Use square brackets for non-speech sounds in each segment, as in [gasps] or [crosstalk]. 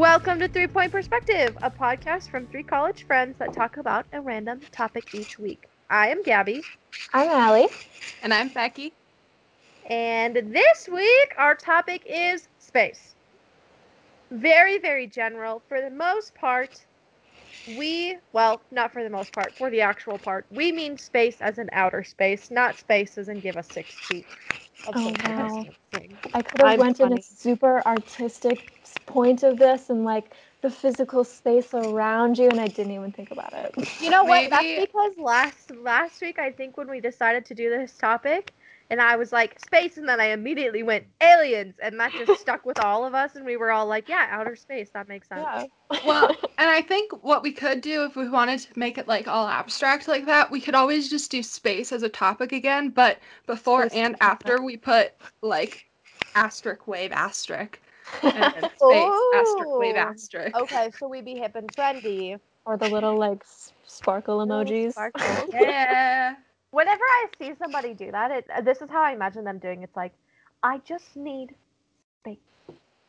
Welcome to Three Point Perspective, a podcast from three college friends that talk about a random topic each week. I am Gabby, I'm Ali. And I'm Becky. and this week our topic is space. Very, very general. For the most part, we, well, not for the most part, for the actual part, we mean space as in outer space, not space as in give us six feet. of Oh, social wow. I could have I'm went in a super artistic s- point of this and like the physical space around you, and I didn't even think about it. You know what? That's because last last week I think when we decided to do this topic, and I was like space, and then I immediately went aliens, and that just [laughs] stuck with all of us, and we were all like, yeah, outer space. That makes sense. Yeah. Well, [laughs] and I think what we could do if we wanted to make it like all abstract like that, we could always just do space as a topic again, but before Space and after we put like asterisk wave asterisk and then [laughs] space asterisk wave asterisk. Okay, so we be hip and trendy. or the little like sparkle emojis. sparkles. [laughs] Yeah. Whenever I see somebody do that, it uh, this is how I imagine them doing. It's like, I just need space.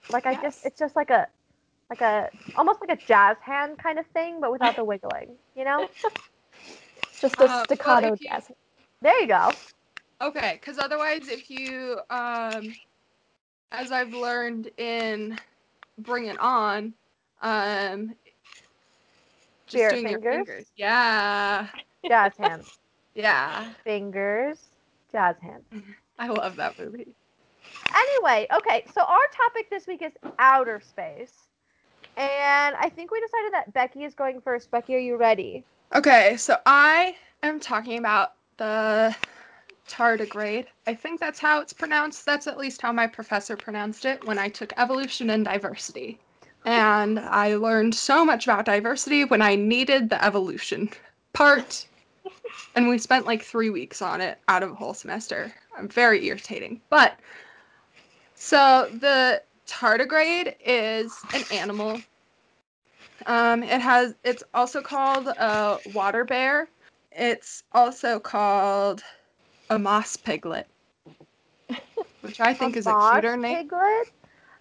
Like I just, it's just like a, like a, almost like a jazz hand kind of thing, but without the wiggling. You know? [laughs] Just a Uh, staccato if you- jazz. There you go. Okay, because otherwise, if you, um, as I've learned in Bring It On, um, just Your doing your fingers? fingers. Yeah. Jazz hands. [laughs] Yeah. fingers, jazz hands. I love that movie. Anyway, okay, so our topic this week is outer space. And I think we decided that Becky is going first. Becky, are you ready? Okay, so I am talking about the tardigrade. I think that's how it's pronounced. That's at least how my professor pronounced it when I took evolution and diversity. And I learned so much about diversity when I needed the evolution [laughs] part. And we spent like three weeks on it out of a whole semester. I'm very irritating. But so the tardigrade is an animal um, it has. It's also called a water bear. It's also called a moss piglet, [laughs] which I think is a cuter name. Piglet?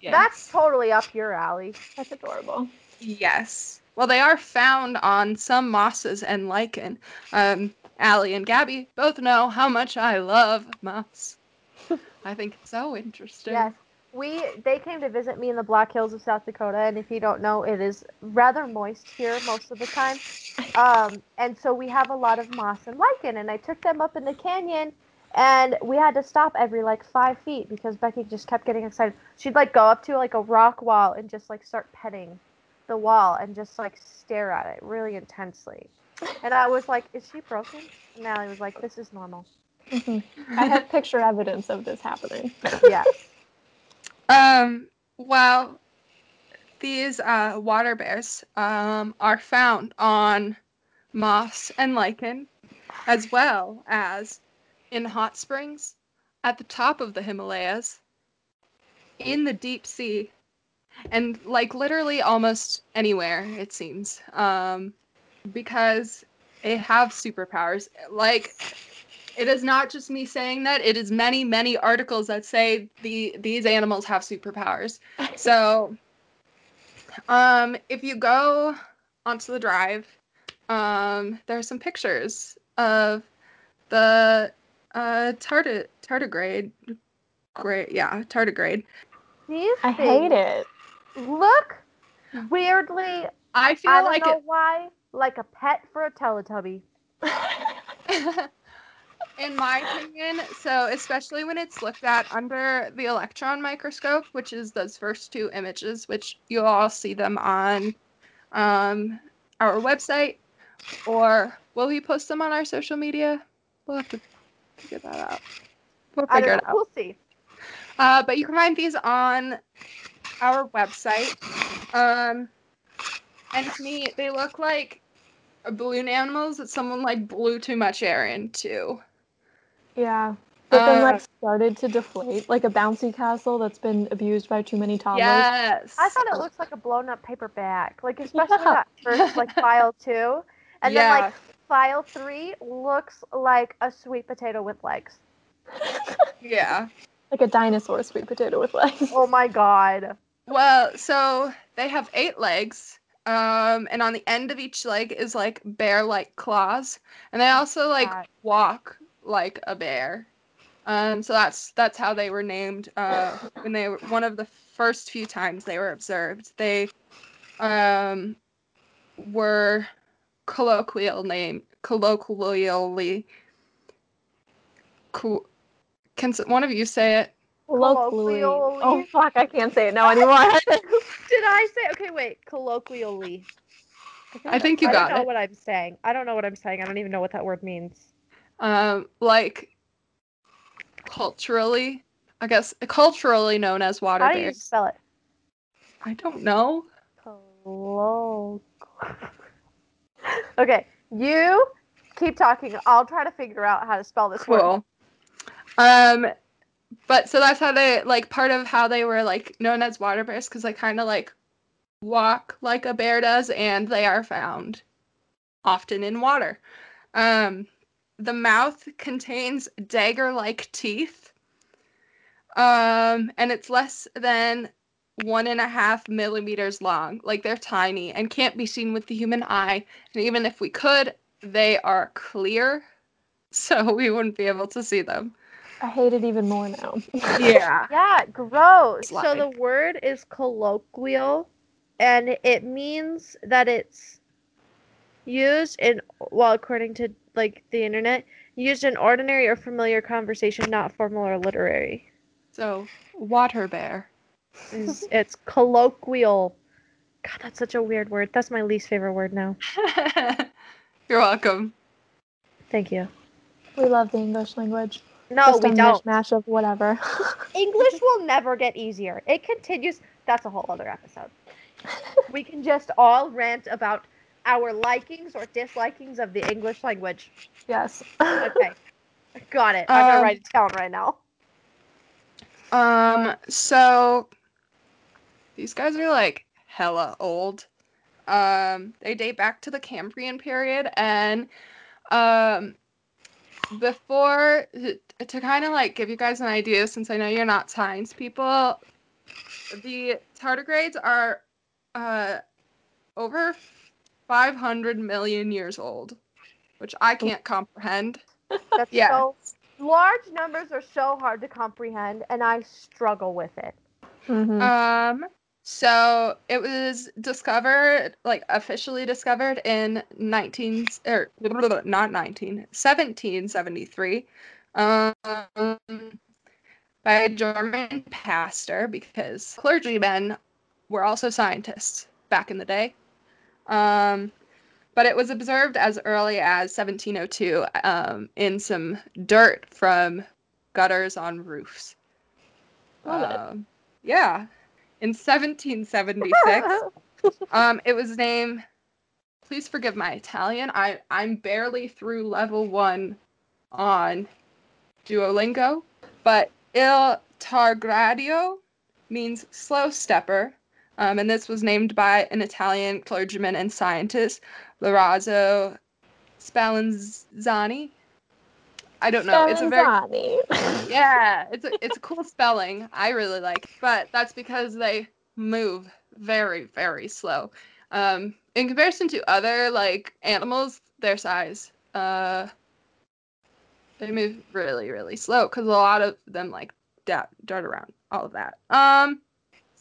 Yes. That's totally up your alley. That's adorable. yes. Well, they are found on some mosses and lichen. Um, Ali and Gabby both know how much I love moss. [laughs] I think it's so interesting. Yes. We they came to visit me in the Black Hills of South Dakota, and if you don't know, it is rather moist here most of the time. [laughs] Um, and so we have a lot of moss and lichen, and I took them up in the canyon, and we had to stop every like five feet because Becky just kept getting excited. She'd like go up to like a rock wall and just like start petting the wall and just like stare at it really intensely. And I was like, "Is she broken?" And Ali was like, "This is normal." Mhm. [laughs] I have [laughs] picture evidence of this happening. Yeah. Um, well, these uh, water bears um, are found on moss and lichen, as well as in hot springs, at the top of the Himalayas, in the deep sea, and like literally almost anywhere, it seems, um, because they have superpowers. Like, it is not just me saying that it is many many articles that say the these animals have superpowers [laughs] so um if you go onto the drive um there are some pictures of the uh tardi- tardigrade great yeah tardigrade These I hate it. Look weirdly i feel I don't like know why. Like a pet for a Teletubby. [laughs] [laughs] in my opinion so especially when it's looked at under the electron microscope which is those first two images which you'll all see them on um, our website or will we post them on our social media? We'll have to figure that out. We'll figure it out. We'll see. uh, but you can find these on our website um, and to me they look like balloon animals that someone like blew too much air into Yeah. But then Uh, like started to deflate, like a bouncy castle that's been abused by too many toddlers. Yes. I thought it looks like a blown up paper bag. Like [laughs] especially Yeah. that first like file two. And yeah. then like file three looks like a sweet potato with legs. yeah. Like a dinosaur sweet potato with legs. Oh my god. Well, so they have eight legs, um, and on the end of each leg is like bear-like claws, and they also like God. walk like a bear. Um, so that's that's how they were named. Uh, when they were one of the first few times they were observed, they um, were colloquial name colloquially. Co- can one of you say it? Locally. Colloquially. Oh fuck, I can't say it now anymore. [laughs] Did I say? Okay, wait. Colloquially. I think you I got don't know it. what I'm saying. I don't know what I'm saying. I don't even know what that word means. Um, like culturally, I guess culturally known as water How do you bears. spell it? I don't know. [laughs] Okay, you keep talking. I'll try to figure out how to spell this word. Cool. Um, but so that's how they like part of how they were like known as water bears because they kind of like walk like a bear does, and they are found often in water. Um, the mouth contains dagger-like teeth. Um, and it's less than one and a half millimeters long. Like they're tiny and can't be seen with the human eye. And even if we could, they are clear, [laughs] so we wouldn't be able to see them. I hate it even more now. [laughs] Yeah. Yeah, gross. So the word is colloquial, and it means that it's used in well, according to like the internet, used in ordinary or familiar conversation, not formal or literary. So, water bear. It's, it's colloquial. God, that's such a weird word. That's my least favorite word now. [laughs] You're welcome. Thank you. we love the English language. No, Just we a don't. mishmash of whatever. [laughs] English will never get easier. It continues. That's a whole other episode. [laughs] we can just all rant about our likings or dislikings of the English language. yes. Okay. [laughs] Got it. I'm gonna Um, write it down right now. Um, so these guys are like hella old. Um, they date back to the Cambrian period and um before to kind of like give you guys an idea since I know you're not science people, the tardigrades are uh over 500 million years old, which I can't comprehend. [laughs] That's yeah. so large numbers are so hard to comprehend, and I struggle with it. Mhm. Um, so it was discovered, like officially discovered in 19 or [laughs] not 19, 1773, um, by a German pastor because clergymen were also scientists back in the day. Um, but it was observed as early as 1702 um, in some dirt from gutters on roofs. Um, yeah. In 1776, [laughs] um, it was named. Please forgive my Italian. I I'm barely through level one on Duolingo, but Il Targradio means slow stepper, um, and this was named by an Italian clergyman and scientist, Lorazzo Spallanzani. I don't know. It's a very Spallanzani. [laughs] yeah, it's a, it's a cool spelling. I really like, but that's because they move very very slow. Um, in comparison to other like animals their size, uh, they move really really slow because a lot of them like dart, dart around, all of that. Um,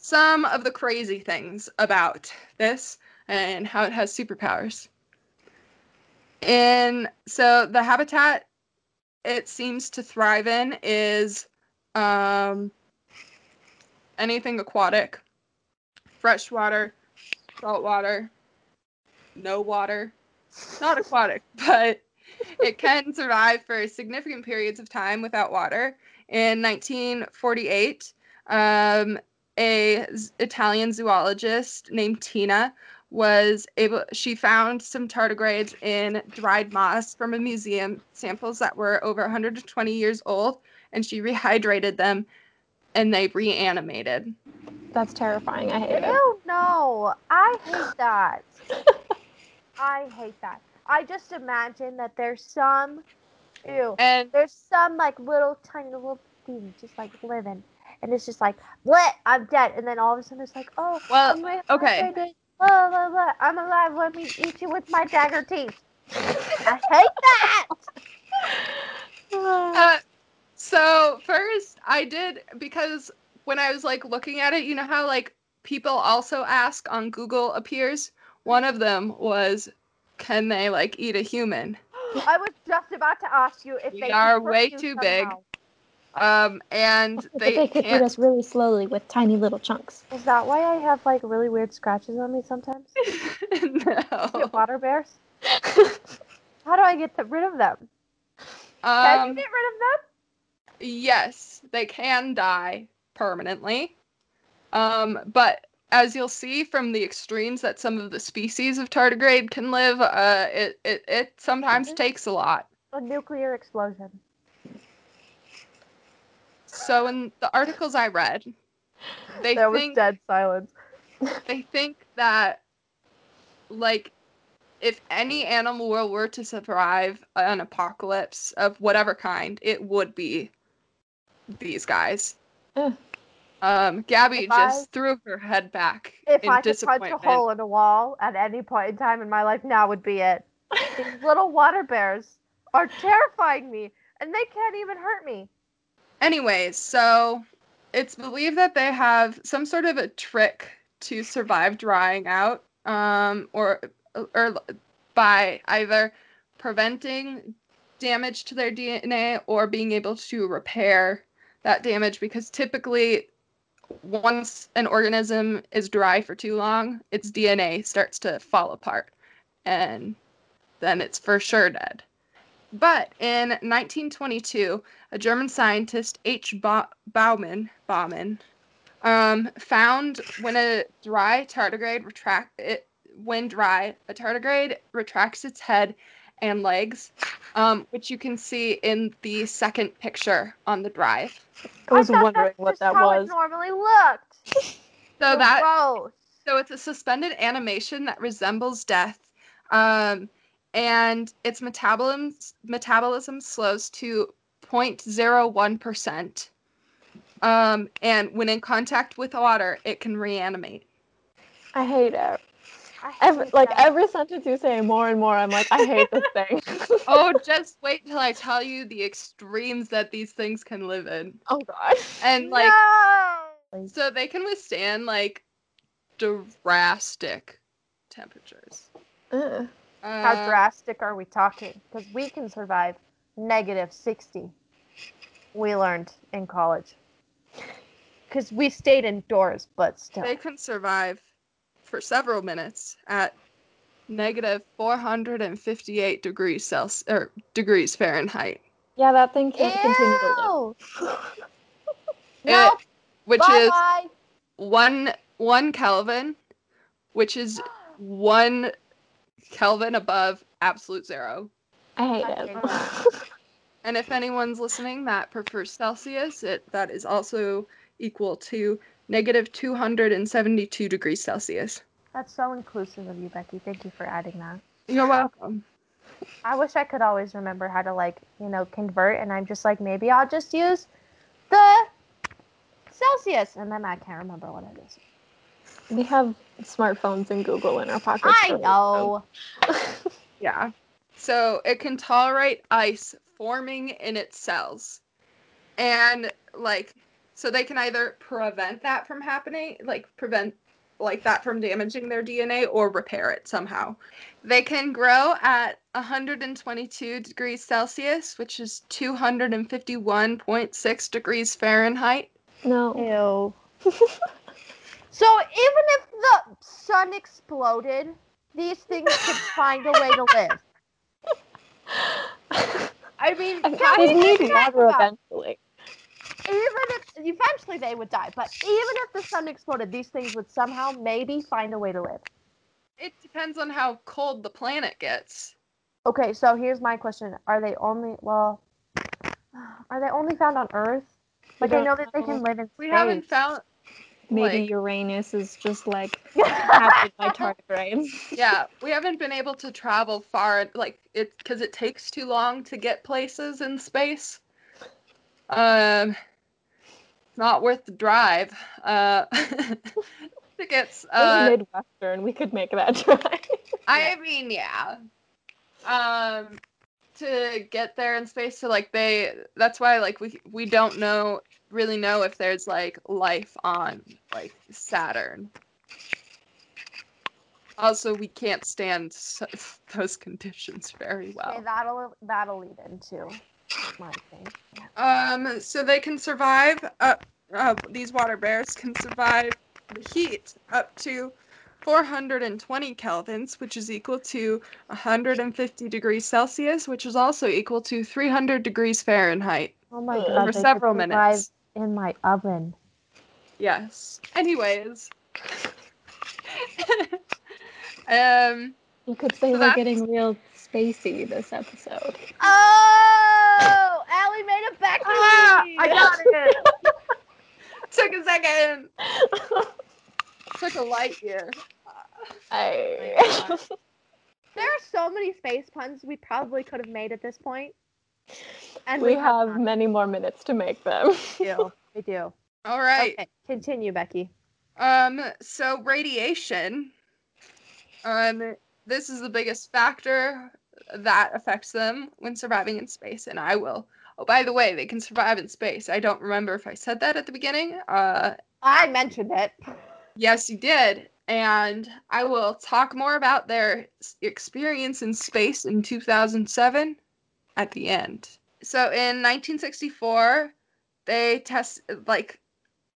some of the crazy things about this and how it has superpowers. And so the habitat it seems to thrive in is um, anything aquatic, freshwater, saltwater, no water. Not aquatic, [laughs] but it can survive for significant periods of time without water. In 1948, um, a z- Italian zoologist named Tina was able she found some tardigrades in dried moss from a museum samples that were over 120 years old and she rehydrated them and they reanimated That's terrifying. I hate it. Ew, no. I hate that. [laughs] I hate that. I just imagine that there's some, ew, and there's some like little tiny little thing just like living, and it's just like, what? I'm dead. And then all of a sudden it's like, oh, Well, I'm okay. Blah, blah, blah. I'm alive. Let me eat you with my dagger teeth. I hate that. [laughs] Uh, so first, I did because when I was like looking at it, you know how like people also ask on Google appears. One of them was, can they like eat a human? [gasps] I was just about to ask you if We they are way too big. somehow. Um, and they, they could eat can't. us really slowly with tiny little chunks. Is that why I have like really weird scratches on me sometimes? [laughs] no. Water bears? [laughs] How do I get th- rid of them? Can you Um, get rid of them? yes, they can die permanently. Um, but as you'll see from the extremes that some of the species of tardigrade can live, uh, it, it, it sometimes Mhm. takes a lot. A nuclear explosion. So in the articles I read, they there was think dead silence. [laughs] they think that like if any animal world were to survive an apocalypse of whatever kind, it would be these guys. Ugh. Um, Gabby If I- just threw her head back If in I could punch a hole in a wall at any point in time in my life, now would be it. These little water bears are terrifying me, and they can't even hurt me. Anyways, so it's believed that they have some sort of a trick to survive drying out, um, or or by either preventing damage to their DNA or being able to repair that damage because typically once an organism is dry for too long, its DNA starts to fall apart and then it's for sure dead. But in 1922, a German scientist, H. Ba- Baumann, Baumann um, found when a dry tardigrade retract it when dry, a tardigrade retracts its head and legs, um, which you can see in the second picture on the drive. I was thought wondering that's what just that how was. It normally looked. [laughs] So that Gross. So it's a suspended animation that resembles death, um, and its metabolism metabolism slows to 0.01 percent. Um, and when in contact with water, it can reanimate. I hate it. I Every, hate like every sentence you say, more and more, I'm like, I hate this thing. [laughs] Oh, just wait till I tell you the extremes that these things can live in. oh god. And like, no! so they can withstand like drastic temperatures. Ugh. How Uh, drastic are we talking? Because we can survive negative 60. We learned in college. Because we stayed indoors, but still. They can survive for several minutes at negative 458 degrees Celsius or degrees Fahrenheit, Yeah, that thing can't continue to live. Ew! [laughs] no, It- which bye is bye. one one Kelvin, which is one Kelvin above absolute zero. I hate I it. hate. And if anyone's listening that prefers Celsius, it that is also equal to negative 272 degrees Celsius. That's so inclusive of you, Becky. Thank you for adding that. You're welcome. I wish I could always remember how to like, you know, convert and I'm just like maybe I'll just use the Celsius and then I can't remember what it is. we have smartphones and Google in our pockets. I know. [laughs] Yeah. So it can tolerate ice forming in its cells. And like so they can either prevent that from happening, like prevent like that from damaging their DNA or repair it somehow. They can grow at 122 degrees Celsius, which is 251.6 degrees Fahrenheit. No. Ew. [laughs] so even if the sun exploded, these things could [laughs] find a way to live. I mean, They can we need water eventually. even if eventually they would die, but even if the sun exploded, these things would somehow maybe find a way to live. It depends on how cold the planet gets. Okay, so here's my question: Are they only well? Are they only found on Earth? Like I know that they can live in Space. We haven't found Maybe like- Uranus is just like [laughs] inhabited by tardigrades. yeah, we haven't been able to travel far, like it, because it takes too long to get places in space. Um, not worth the drive. Uh, [laughs] tickets. [laughs] Uh, Midwestern. We could make that drive. I mean, yeah. Um, to get there in space, so like they, that's why like we we don't know really know if there's like life on like Saturn. Also, we can't stand s- [laughs] those conditions very well. Okay, that'll that'll lead into my thing. Um, so they can survive. Uh, uh, these water bears can survive the heat up to 420 kelvins, which is equal to 150 degrees Celsius, which is also equal to 300 degrees Fahrenheit. Oh my For god! they could several minutes. in my oven. Yes. Anyways. [laughs] um. You could say So we're that's- getting real spacey this episode. Oh, Ali made it back to Ah, me. I got it. [laughs] Took a second. [laughs] Took a light year. I... [laughs] There are so many space puns we probably could have made at this point. And we have not. many more minutes to make them. We [laughs] do. We do. All right. Okay, continue, Becky. Um, so radiation, um, this is the biggest factor that affects them when surviving in space, and I will. Oh, by the way, they can survive in space. I don't remember if I said that at the beginning. Uh, I mentioned it. Yes, you did, and I will talk more about their experience in space in 2007 at the end. So in 1964, they test like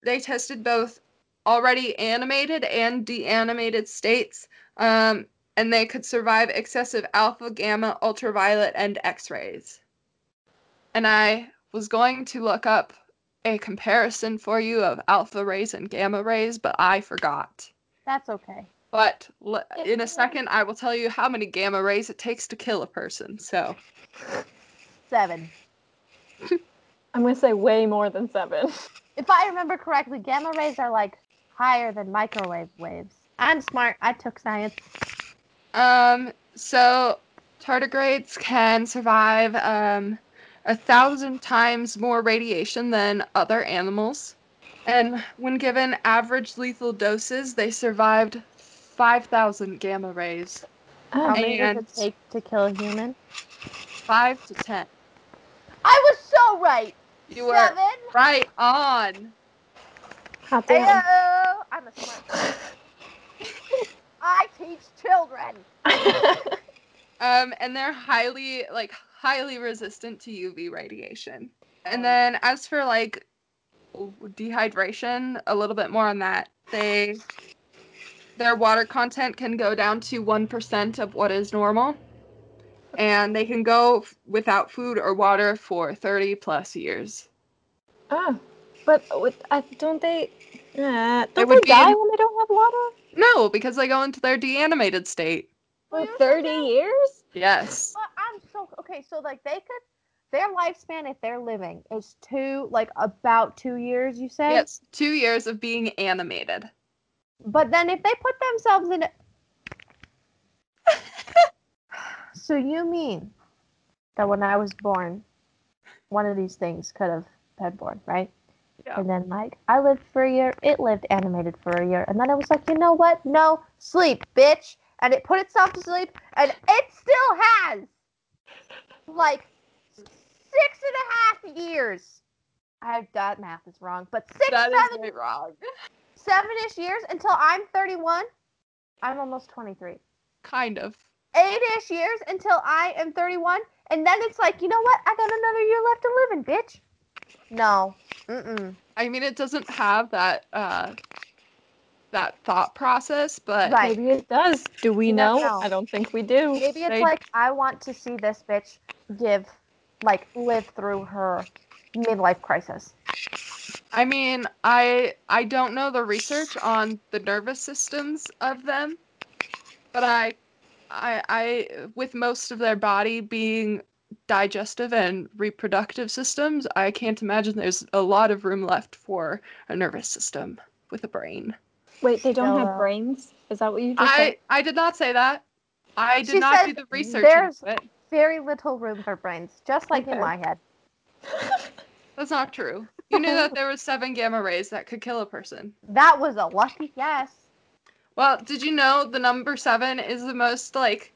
they tested both already animated and deanimated states, um, and they could survive excessive alpha, gamma, ultraviolet, and X rays. And I was going to look up a comparison for you of alpha rays and gamma rays, but I forgot. That's okay. But l- in a second, I will tell you how many gamma rays it takes to kill a person. So, Seven. [laughs] I'm gonna say way more than seven. [laughs] If I remember correctly, gamma rays are like higher than microwave waves. I'm smart. I took science. um, so tardigrades can survive um, a thousand times more radiation than other animals, and when given average lethal doses, they survived five thousand gamma rays. How many does And- it take to kill a human? Five to ten. I was so right. You were Seven. right on. hot damn. Ayo. I'm a smart. [laughs] I teach children. [laughs] Um, and they're highly like highly resistant to UV radiation. And then as for like dehydration, a little bit more on that. They their water content can go down to 1% of what is normal. And they can go f- without food or water for 30 plus years. oh, but with, I don't they? Uh, don't would they die in- when they don't have water No, because they go into their deanimated state. For thirty years? Yes. But I'm so okay. So like they could, their lifespan if they're living is two, like about two years. You say. Yes, 2 years of being animated. But then if they put themselves in. [laughs] so you mean that when I was born, one of these things could have been born, right? Yeah. And then like I lived for a year, it lived animated for a year, and then I was like, you know what? No, sleep, bitch. And it put itself to sleep, and it still has like six and a half years. I that math is wrong, but six, That is seven, very wrong. seven-ish years until I'm 31. I'm almost 23. Kind of. Eight-ish years until I am 31, and then it's like, you know what? I got another year left to live in, bitch. No. Mm-mm. I mean, it doesn't have that uh, that thought process, but Right. Maybe it does. Do we You never know? know. I don't think we do. Maybe it's They- like I want to see this bitch give, like, live through her midlife crisis. I mean, I I don't know the research on the nervous systems of them, but I I I with most of their body being digestive and reproductive systems, I can't imagine there's a lot of room left for a nervous system with a brain. Wait, they don't Still, have brains? Is that what you just I said? I did not say that. I did She not do the research there's- into it. Very little room for brains, just like in my head. [laughs] That's not true. You knew that there was seven gamma rays that could kill a person. That was a lucky guess. Well, did you know the number seven is the most like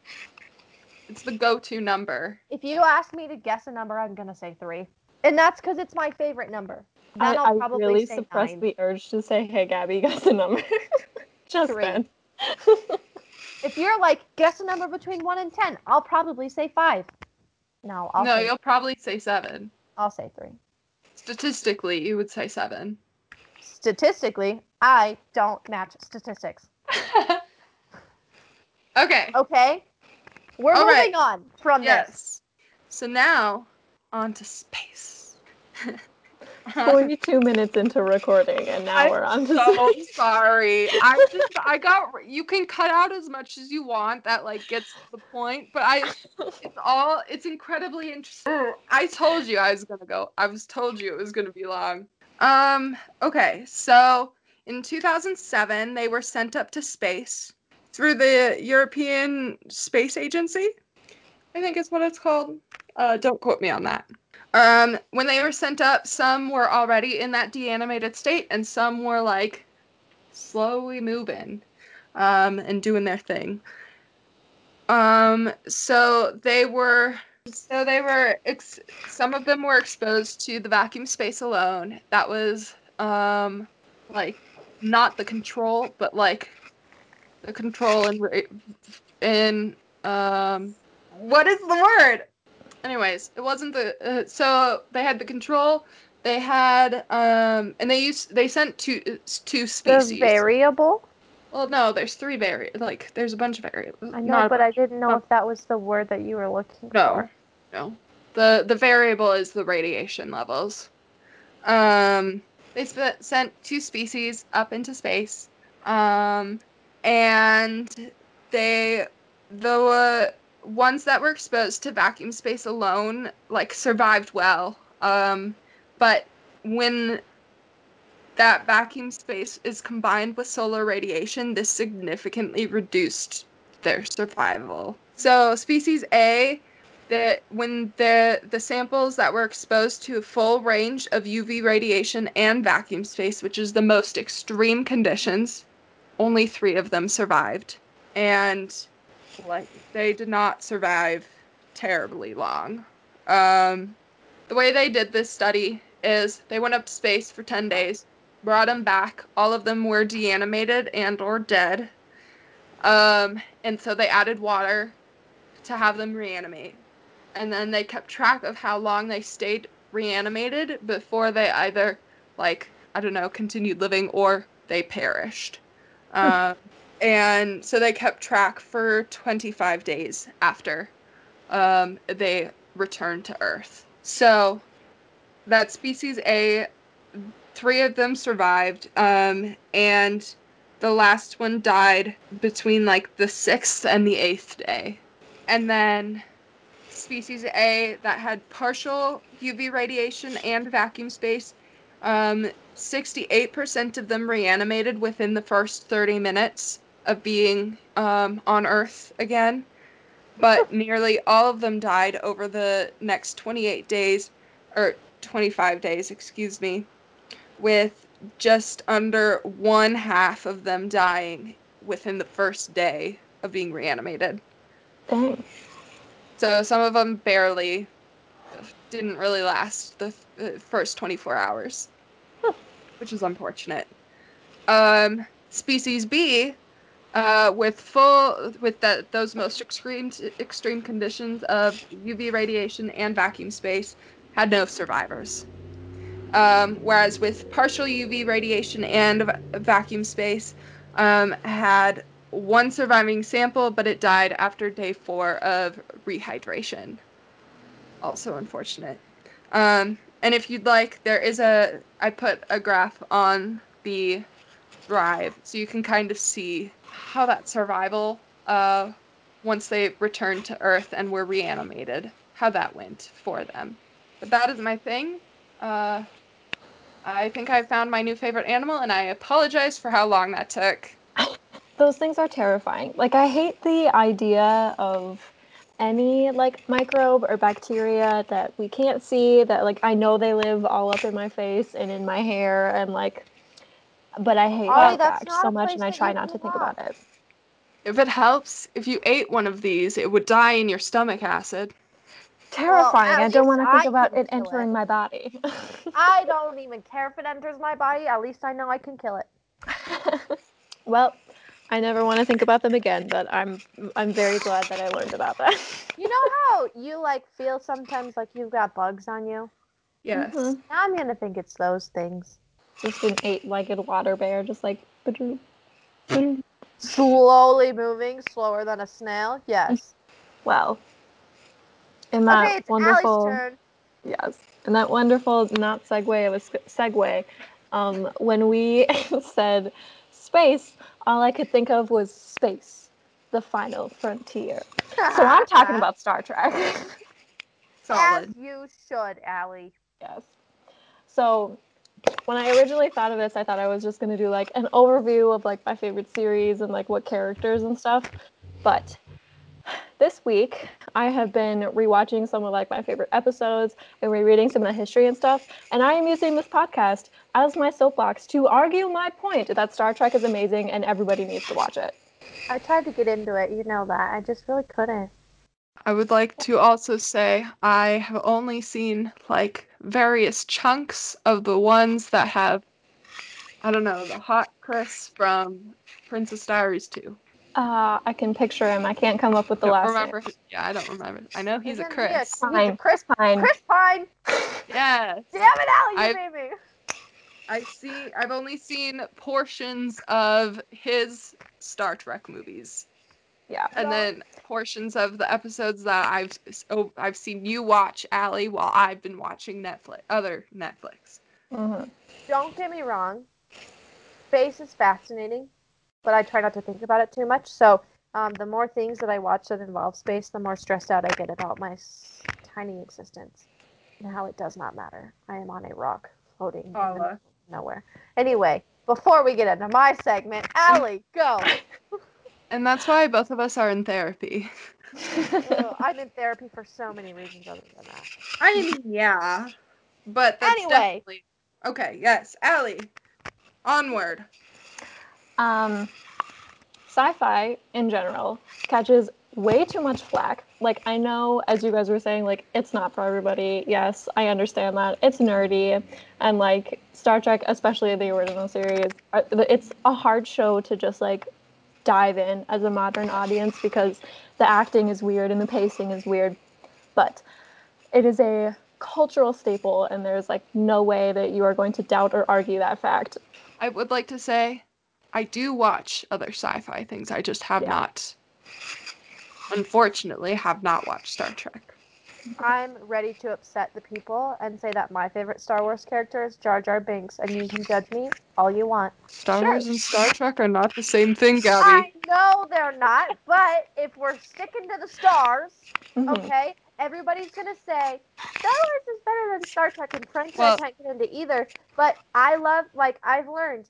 it's the go-to number. If you ask me to guess a number, I'm gonna say three, and that's because it's my favorite number. I, Then I I'll probably really say suppressed nine. the urge to say, "Hey, Gabby, [laughs] guess the number." [laughs] Just Three. then. If you're like guess a number between one and ten, I'll probably say five. No, I'll no, say, you'll probably say seven. I'll say three. Statistically, you would say seven. Statistically, I don't match statistics. [laughs] okay. Okay, we're All moving right. on from this. Yes. So now on to space. Forty-two minutes into recording, and now I'm we're on to so sorry. I just I got you can cut out as much as you want that like gets the point, but I it's all it's incredibly interesting. I told you I was gonna go. I was told you it was gonna be long. Um. Okay. So in 2007, they were sent up to space through the European Space Agency. I think is what it's called. Uh, don't quote me on that. Um, when they were sent up, some were already in that deanimated state, and some were like slowly moving um, and doing their thing. Um, so they were, so they were, ex- some of them were exposed to the vacuum space alone. That was um, like not the control, but like the control and ra- in um, what is the word? Anyways, it wasn't the uh, so they had the control. They had um and they used they sent two two species. The variable. well, no, there's three vari like there's a bunch of variables. I know, Not but I didn't know Oh. if that was the word that you were looking for. no, for. no. The the variable is the radiation levels. Um, they sp- sent two species up into space. Um, and they the uh, ones that were exposed to vacuum space alone like survived well. Um, but when that vacuum space is combined with solar radiation, this significantly reduced their survival. So species A, the when the the samples that were exposed to a full range of UV radiation and vacuum space, which is the most extreme conditions, only three of them survived, and like they did not survive terribly long. Um, the way they did this study is they went up to space for 10 days, brought them back. All of them were deanimated and or dead. Um, and so they added water to have them reanimate. And then they kept track of how long they stayed reanimated before they either, like, I don't know, continued living or they perished. Um, and so they kept track for 25 days after um, they returned to Earth. So that species A, three of them survived, um, and the last one died between like the sixth and the eighth day. And then species A that had partial UV radiation and vacuum space, um, 68% of them reanimated within the first 30 minutes of being um, on Earth again. But nearly all of them died over the next 28 days, or 25 days, excuse me, with just under one half of them dying within the first day of being reanimated. Dang. So some of them barely didn't really last the first 24 hours, which is unfortunate. Um, species B, uh, with full with that those most extreme extreme conditions of UV radiation and vacuum space, had no survivors. Um, whereas with partial UV radiation and va- vacuum space, um, had one surviving sample, but it died after day four of rehydration. Also unfortunate. Um, and if you'd like, there is a I put a graph on the drive so you can kind of see how that survival uh, once they returned to Earth and were reanimated, how that went for them. But that is my thing. Uh, I think I found my new favorite animal, and I apologize for how long that took. Those things are terrifying. Like I hate the idea of any like microbe or bacteria that we can't see that like I know they live all up in my face and in my hair and like but I hate Ollie, that fact so much and I try not to think about it. If it helps, if you ate one of these, it would die in your stomach acid. Terrifying. at I don't want to think I about it entering it. my body. I [laughs] don't even care if it enters my body. At least I know I can kill it. [laughs] well, I never want to think about them again, but I'm I'm very glad that I learned about that. [laughs] You know how you like feel sometimes like you've got bugs on you? Yes. Mhm. Now I'm gonna think it's those things. Just an eight-legged water bear, just like. ba-doo, ba-doo. Slowly moving, slower than a snail. Yes. Well, in that okay, it's wonderful. Turn. Yes, in that wonderful not segue of a segue. Um, when we [laughs] said space, all I could think of was space, the final frontier. So I'm talking about Star Trek. [laughs] As you should, Ali. yes. So when I originally thought of this, I thought I was just gonna do like an overview of like my favorite series and like what characters and stuff. But this week I have been rewatching some of like my favorite episodes and rereading some of the history and stuff. And I am using this podcast as my soapbox to argue my point that Star Trek is amazing and everybody needs to watch it. I tried to get into it, you know that. I just really couldn't. I would like to also say I have only seen like various chunks of the ones that have, I don't know, the hot Chris from Princess Diaries 2. Uh, I can picture him. I can't come up with the Don't last remember. name. Yeah, I don't remember. I know he's a Isn't he Chris. he's a Chris, Fine. Chris Pine. Yes. Damn it, Ali, you I- made me. I see. I've only seen portions of his Star Trek movies, Yeah. and then portions of the episodes that I've oh, I've seen you watch, Ali, while I've been watching Netflix, other Netflix. hmm Don't get me wrong. Space is fascinating, but I try not to think about it too much. So, um, the more things that I watch that involve space, the more stressed out I get about my s- tiny existence and how it does not matter. I am on a rock floating in the middle Paula. of nowhere. Anyway, before we get into my segment, Ali, go. [laughs] And that's why both of us are in therapy. Ugh, [laughs] I'm in therapy for so many reasons other than that. I mean, yeah, but that's Anyway. definitely okay. Yes, Ali, onward. um, sci-fi in general catches way too much flack. Like I know, as you guys were saying, like it's not for everybody. Yes, I understand that it's nerdy, and like Star Trek, especially the original series, uh, it's a hard show to just like dive in as a modern audience because the acting is weird and the pacing is weird, but it is a cultural staple, and there's like no way that you are going to doubt or argue that fact. I would like to say, I do watch other sci-fi things. I just have Yeah. not, unfortunately, have not watched Star Trek. I'm ready to upset the people and say that my favorite Star Wars character is Jar Jar Binks, and you can judge me all you want. Star Sure. Wars and Star Trek are not the same thing, I Gabby. know they're not, but if we're sticking to the stars, Mhm. okay, everybody's gonna say Star Wars is better than Star Trek, and frankly, Well- I can't get into either. But I love, like, I've learned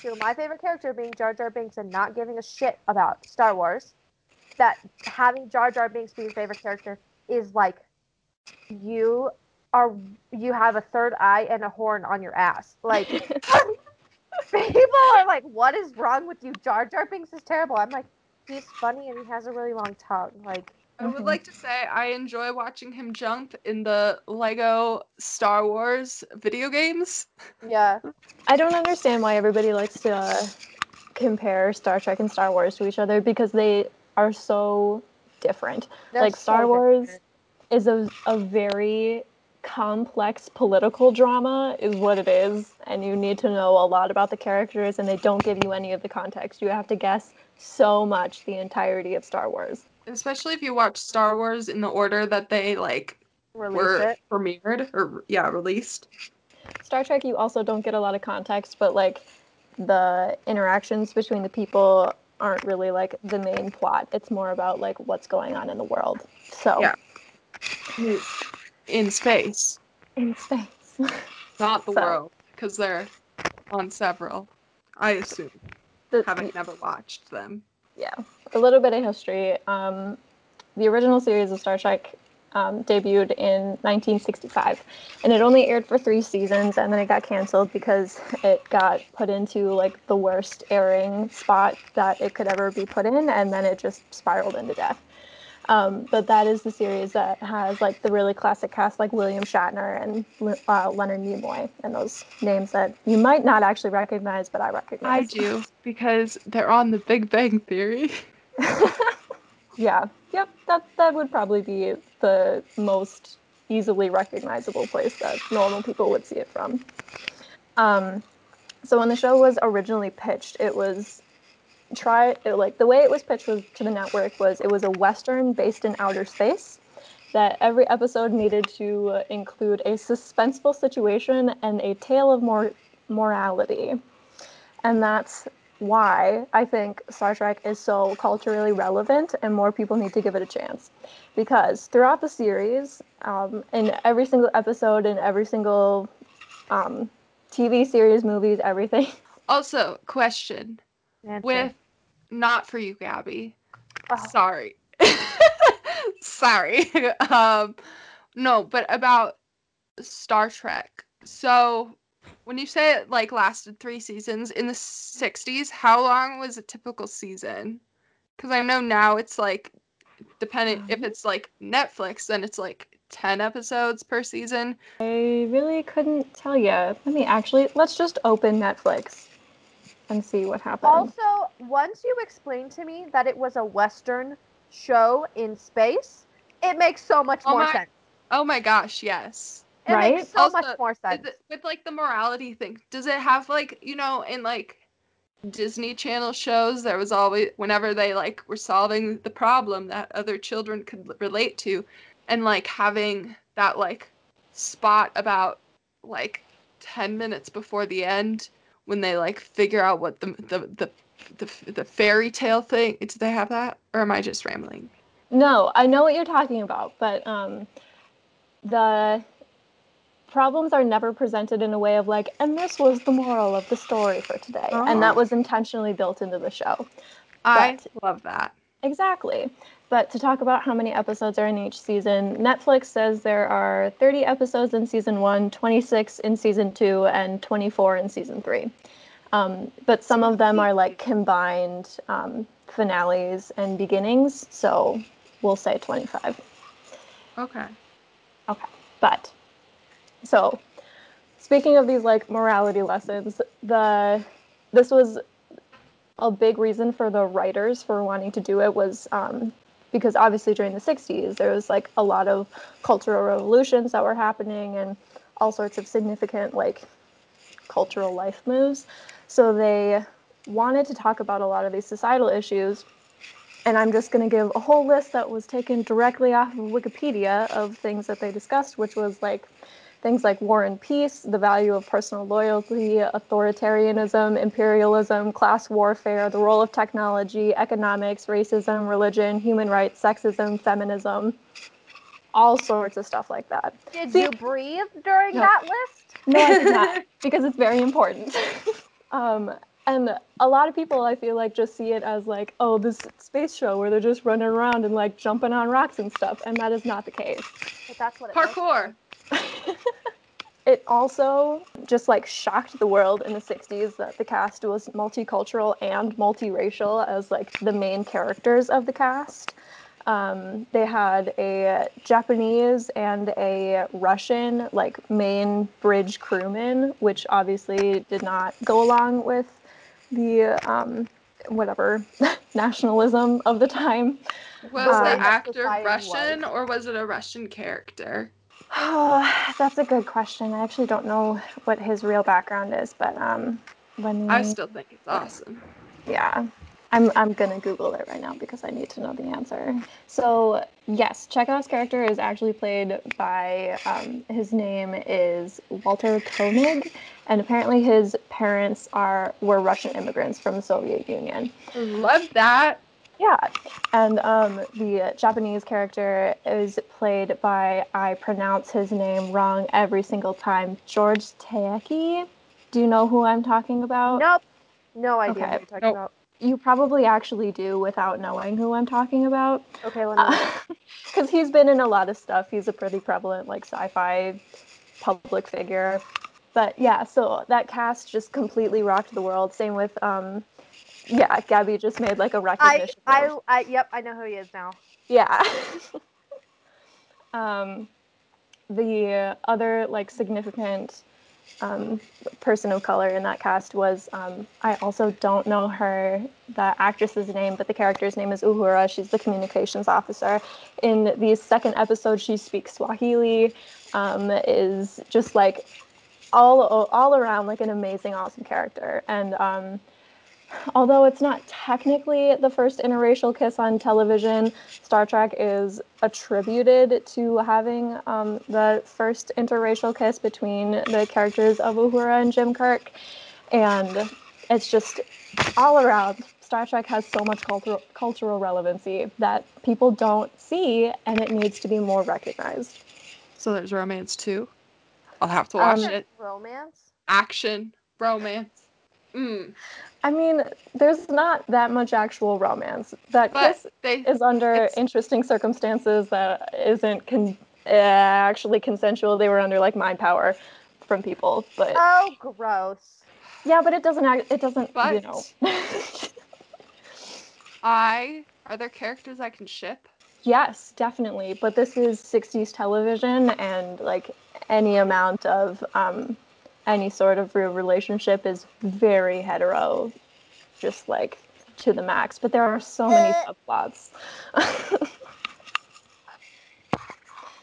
through my favorite character being Jar Jar Binks and not giving a shit about Star Wars, that having Jar Jar Binks be your favorite character is like you are you have a third eye and a horn on your ass. Like [laughs] people are like, "What is wrong with you?" Jar Jar Binks is terrible. I'm like, he's funny and he has a really long tongue. Like, I would like to say I enjoy watching him jump in the Lego Star Wars video games. yeah, I don't understand why everybody likes to uh, compare Star Trek and Star Wars to each other because they are so different. they're Like, so Star Wars- different. Is a, a very complex political drama, is what it is, and you need to know a lot about the characters, and they don't give you any of the context. You have to guess so much the entirety of Star Wars. Especially if you watch Star Wars in the order that they like Release were it. premiered or yeah released. Star Trek, you also don't get a lot of context, but like the interactions between the people aren't really like the main plot. It's more about like what's going on in the world. So Yeah. in space, in space. not the So- world, because they're on several. I assume, The- having never watched them. yeah, a little bit of history. Um, the original series of Star Trek um, debuted in 1965, and it only aired for three seasons, and then it got canceled because it got put into like the worst airing spot that it could ever be put in, and then it just spiraled into death. Um, but that is the series that has like the really classic cast, like William Shatner and uh, Leonard Nimoy, and those names that you might not actually recognize, but I recognize. I do because they're on The Big Bang Theory. [laughs] yeah, yep, that that would probably be the most easily recognizable place that normal people would see it from. Um, so when the show was originally pitched, it was try it, like the way it was pitched was to the network was it was a western based in outer space that every episode needed to include a suspenseful situation and a tale of more morality and that's why I think Star Trek is so culturally relevant and more people need to give it a chance. Because throughout the series, um, in every single episode, in every single um, TV series, movies, everything. [laughs] Also, question Answer. with not for you, Gabby. Oh. Sorry. [laughs] Sorry. [laughs] um, no, but about Star Trek. So when you say it like lasted three seasons in the 60s, how long was a typical season? Because I know now it's like, depending if Um. it's like Netflix, then it's like 10 episodes per season. I really couldn't tell you. Let me actually, let's just open Netflix and see what happens. Also, once you explained to me that it was a Western show in space, it makes so much Oh more my- sense. Oh my gosh, yes. It Right? makes so Also, much more sense. It, with like the morality thing, does it have like you know in like Disney Channel shows there was always whenever they like were solving the problem that other children could relate to, and like having that like spot about like ten minutes before the end when they like figure out what the the the the, the fairy tale thing. Do they have that, or am I just rambling? No, I know what you're talking about, but um, the problems are never presented in a way of like, and this was the moral of the story for today. And that Oh. was intentionally built into the show. I But- love that. Exactly. But to talk about how many episodes are in each season, Netflix says there are 30 episodes in season one, 26 in season two, and 24 in season three. Um, but some of them are like combined um, finales and beginnings, so we'll say 25. Okay. Okay. But so speaking of these like morality lessons, the this was a big reason for the writers for wanting to do it was um, because obviously during the 60s there was like a lot of cultural revolutions that were happening and all sorts of significant like cultural life moves. So they wanted to talk about a lot of these societal issues and i'm just going to give a whole list that was taken directly off of wikipedia of things that they discussed which was like things like war and peace, the value of personal loyalty, authoritarianism, imperialism, class warfare, the role of technology, economics, racism, religion, human rights, sexism, feminism, all sorts of stuff like that. Did See- you breathe during No. that list? No, I did not, [laughs] because it's very important. um, and a lot of people, I feel like, just see it as like, oh, this space show where they're just running around and like jumping on rocks and stuff, and that is not the case. But that's what it looks Parkour. [laughs] it also just like shocked the world in the 60s that the cast was multicultural and multiracial as like the main characters of the cast um, they had a japanese and a russian like main bridge crewman which obviously did not go along with the um, whatever [laughs] nationalism of the time Was Uh, the actor Russian was. or was it a Russian character? Oh, [sighs] that's a good question. I actually don't know what his real background is, but um, me. I still think it's awesome. yeah, I'm I'm gonna Google it right now because I need to know the answer. So yes, Chekov's character is actually played by um, his name is Walter Koenig, and apparently his parents are were Russian immigrants from the Soviet Union. Love that. Yeah, and um, the Japanese character is played by I pronounce his name wrong every single time. George Taeki. Do you know who I'm talking about? Nope. No idea Okay. what you're talking Nope. about. you probably actually do without knowing who I'm talking about. Okay, let me. Because [laughs] he's been in a lot of stuff. He's a pretty prevalent, like, sci fi public figure. But yeah, so that cast just completely rocked the world. Same with, um, yeah, Gabby just made like a recognition. I, of- I, yep, I know who he is now. yeah. [laughs] um, the other like significant um, person of color in that cast was um, I also don't know her the actress's name, but the character's name is Uhura. She's the communications officer. In the second episode, she speaks Swahili. Um, is just like all all around like an amazing, awesome character. And um, although it's not technically the first interracial kiss on television, Star Trek is attributed to having um, the first interracial kiss between the characters of Uhura and Jim Kirk. And it's just all around. Star Trek has so much cultural cultural relevancy that people don't see, and it needs to be more recognized. So there's romance too. I'll have to watch Um, it. Romance. Action, romance. Mm. I mean, there's not that much actual romance. That But kiss they is under interesting circumstances that isn't con- uh, actually consensual. They were under like mind power from people, but Oh, gross. yeah, but it doesn't. Act, it doesn't. you know. [laughs] I are there characters I can ship? yes, definitely. But this is '60s television, and like any amount of um, any sort of real relationship is very hetero, just like to the max. But there are so many subplots.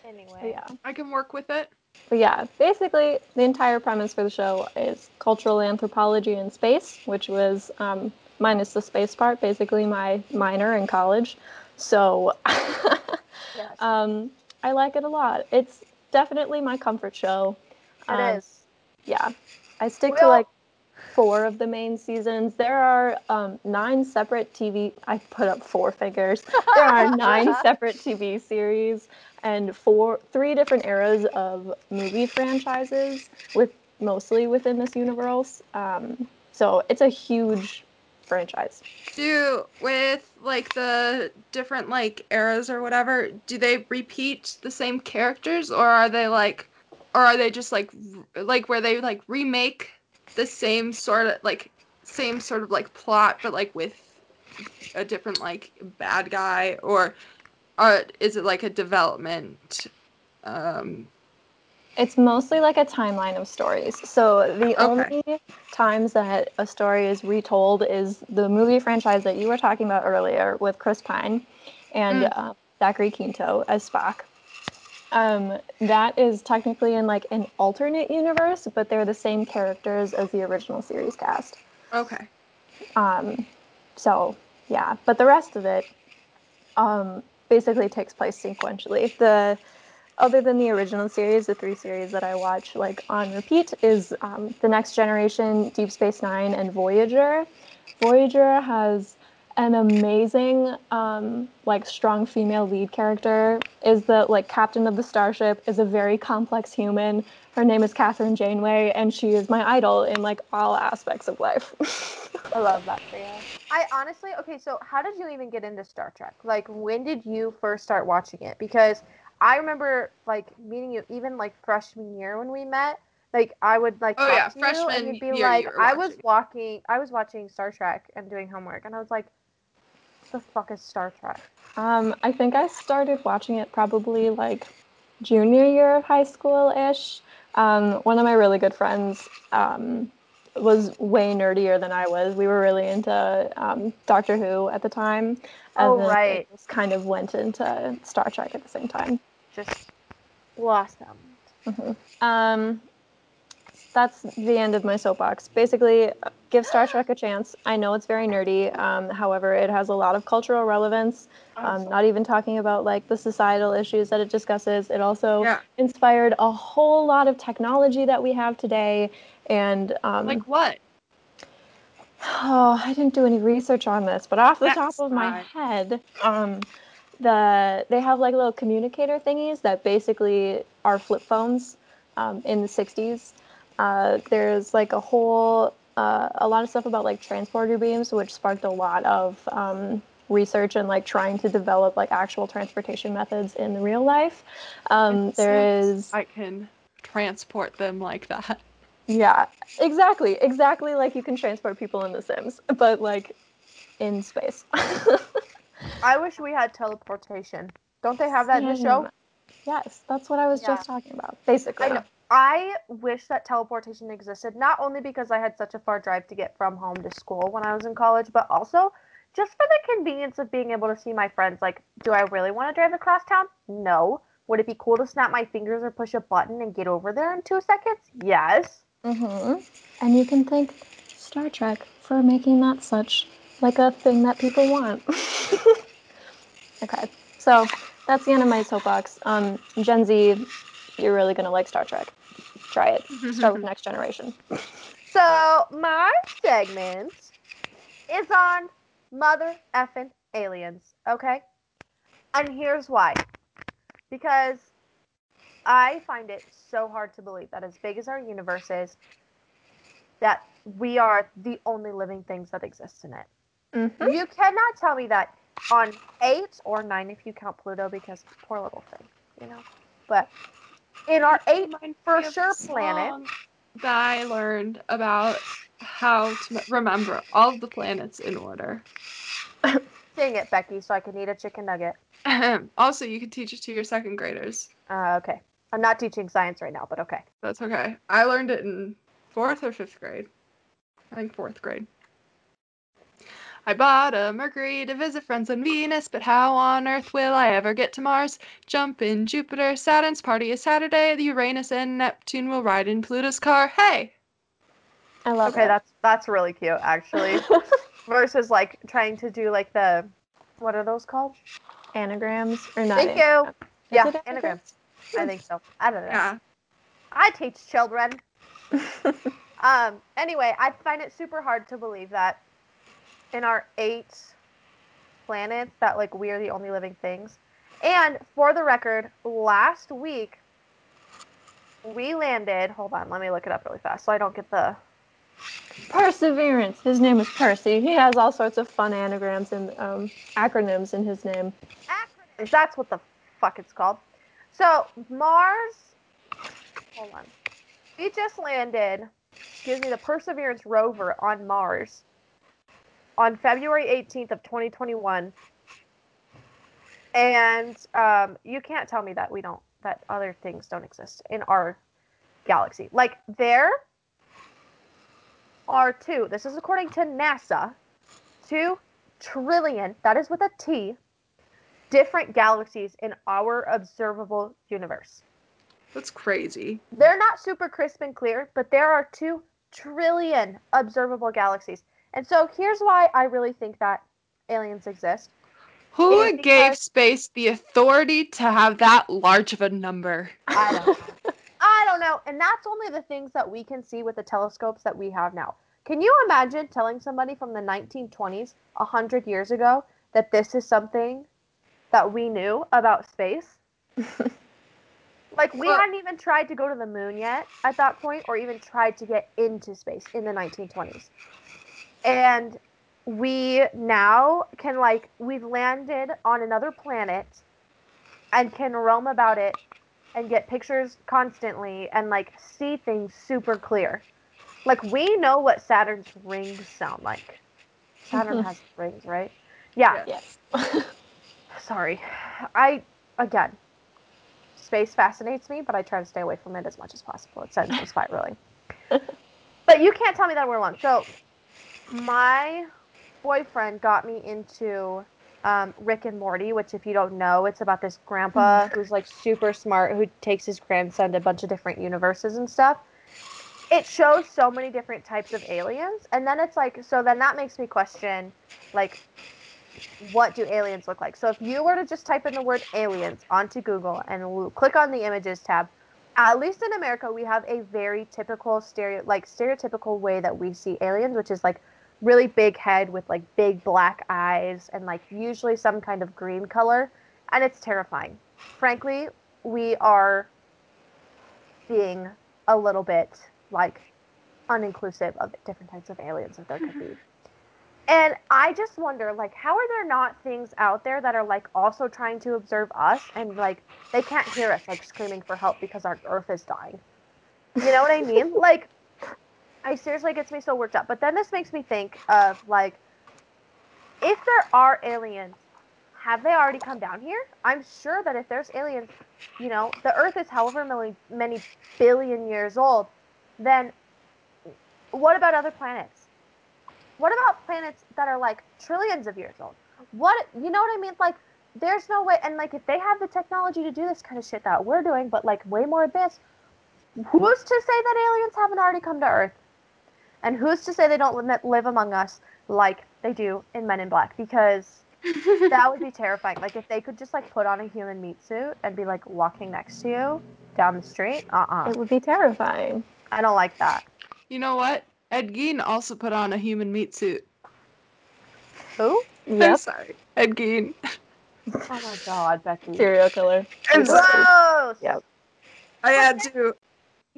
Anyway. yeah. I can work with it. But yeah, basically, the entire premise for the show is cultural anthropology in space, which was um, minus the space part, basically my minor in college. So Yes. [laughs] um, I like it a lot. It's definitely my comfort show. it um, is. Yeah, I stick to like four of the main seasons. There are um, nine separate TV. I put up four figures. [laughs] There are nine separate TV series and four, three different eras of movie franchises with mostly within this universe. Um, so it's a huge franchise. Do with like the different like eras or whatever, do they repeat the same characters or are they like or are they just like like where they like remake the same sort of like same sort of like plot but like with a different like bad guy or or is it like a development um It's mostly like a timeline of stories. So the Okay. only times that a story is retold is the movie franchise that you were talking about earlier with Chris Pine and Mm. uh, Zachary Quinto as Spock. Um, that is technically in like an alternate universe, but they're the same characters as the original series cast. okay. Um, so yeah, but the rest of it um, basically takes place sequentially. The other than the original series, the three series that I watch like on repeat is um, the Next Generation, Deep Space Nine, and Voyager. Voyager has an amazing um, like strong female lead character is the like captain of the starship is a very complex human her name is Kathryn Janeway and she is my idol in like all aspects of life [laughs] I love that for you. I honestly, okay, so how did you even get into Star Trek? Like, when did you first start watching it? Because I remember, like, meeting you even like freshman year when we met. Like, I would like Oh, talk yeah, to you, and you'd be year like, you I was walking, I was watching Star Trek and doing homework, and I was like, what the fuck is Star Trek? um, i think i started watching it probably like junior year of high school ish um, one of my really good friends um, was way nerdier than I was. We were really into um, Doctor Who at the time. and Oh, then right. Just kind of went into Star Trek at the same time. Just blossomed. Mhm. Um, that's the end of my soapbox. Basically, give Star Trek a chance. I know it's very nerdy. Um, however, it has a lot of cultural relevance. Um, not even talking about like the societal issues that it discusses. It also Yeah. inspired a whole lot of technology that we have today. And um, Like what? Oh, [sighs] I didn't do any research on this, but off the That's top of my fine. head, um, the they have like little communicator thingies that basically are flip phones um, in the '60s. Uh, there's like a whole uh, a lot of stuff about like transporter beams, which sparked a lot of um, research and like trying to develop like actual transportation methods in real life. Um, there is I can transport them like that. yeah, exactly, exactly like you can transport people in The Sims, but like in space. [laughs] I wish we had teleportation. Don't they have that in the show? Yes, that's what I was Yeah. just talking about. Basically, I know. I wish that teleportation existed, not only because I had such a far drive to get from home to school when I was in college, but also just for the convenience of being able to see my friends. Like, do I really want to drive across town? No. Would it be cool to snap my fingers or push a button and get over there in two seconds? Yes. hmm And you can thank Star Trek for making that such like a thing that people want. [laughs] okay, so that's the end of my soapbox. Um, Gen Z, you're really gonna like Star Trek. Try it. Start with [laughs] Next Generation. So my segment is on mother effing aliens, okay? And here's why. Because I find it so hard to believe that as big as our universe is, that we are the only living things that exist in it. Mm-hmm. You cannot tell me that on eight or nine if you count Pluto because poor little thing, you know. But in our eight for sure planet. That I learned about how to remember all the planets in order. [laughs] Sing it, Becky, so I can eat a chicken nugget. [laughs] also, you can teach it to your second graders. Uh, okay. I'm not teaching science right now, but okay. That's okay. I learned it in fourth or fifth grade. I think fourth grade. I bought a Mercury to visit friends on Venus, but how on earth will I ever get to Mars? Jump in Jupiter, Saturn's party is Saturday. The Uranus and Neptune will ride in Pluto's car. Hey! I love Okay, it. that's that's really cute actually. [laughs] Versus like trying to do like the what are those called? anagrams or not? Thank you. Is Yeah, it anagrams. I think so. I don't know. Yeah. I teach children. [laughs] Um. Anyway, I find it super hard to believe that in our eight planets that like we are the only living things. And for the record, last week we landed. Hold on, let me look it up really fast so I don't get the Perseverance. His name is Percy. He has all sorts of fun anagrams and um, acronyms in his name. acronyms. That's what the fuck it's called. So Mars. Hold on. We just landed. Excuse me. The Perseverance rover on Mars on February 18th of 2021. And um, you can't tell me that we don't that other things don't exist in our galaxy. Like there are two. This is according to NASA. Two trillion. That is with a T different galaxies in our observable universe. That's crazy. They're not super crisp and clear, but there are 2 trillion observable galaxies. And so here's why I really think that aliens exist. Who It's gave space the authority to have that large of a number? I don't know. I don't know. And that's only the things that we can see with the telescopes that we have now. Can you imagine telling somebody from the 1920s, 100 years ago, that this is something that we knew about space? [laughs] Like we Well- hadn't even tried to go to the moon yet at that point, or even tried to get into space in the 1920s. And we now can like we've landed on another planet and can roam about it and get pictures constantly and like see things super clear. Like we know what Saturn's rings sound like. Saturn mm-hmm. has rings, right? Yeah. Yes. [laughs] Sorry. I again space fascinates me, but I try to stay away from it as much as possible. It sends me spiraling. [laughs] but you can't tell me that we're alone. So my boyfriend got me into um, Rick and Morty, which if you don't know, it's about this grandpa who's like super smart who takes his grandson to a bunch of different universes and stuff. It shows so many different types of aliens, and then it's like, so then that makes me question, like, what do aliens look like? So if you were to just type in the word aliens onto Google and l- click on the images tab, at least in America, we have a very typical stereo, like stereotypical way that we see aliens, which is like really big head with like big black eyes and like usually some kind of green color, and it's terrifying. Frankly, we are being a little bit like uninclusive of different types of aliens that there could be. [laughs] And I just wonder, like, how are there not things out there that are like also trying to observe us and like they can't hear us like screaming for help because our Earth is dying? You know what I mean? [laughs] like, I seriously gets me so worked up. But then this makes me think of like, if there are aliens, have they already come down here? I'm sure that if there's aliens, you know, the Earth is however many many billion years old. Then, what about other planets? What about planets that are like trillions of years old? What you know what I mean? Like there's no way and like if they have the technology to do this kind of shit that we're doing, but like way more advanced, who's to say that aliens haven't already come to Earth? And who's to say they don't li- live among us like they do in Men in Black? Because [laughs] that would be terrifying. Like if they could just like put on a human meat suit and be like walking next to you down the street. Uh-uh. It would be terrifying. I don't like that. You know what? Ed Gein also put on a human meat suit. Who? I'm sorry. Ed Gein. Oh my god, Becky. Serial killer. Gross. Yep. I had to.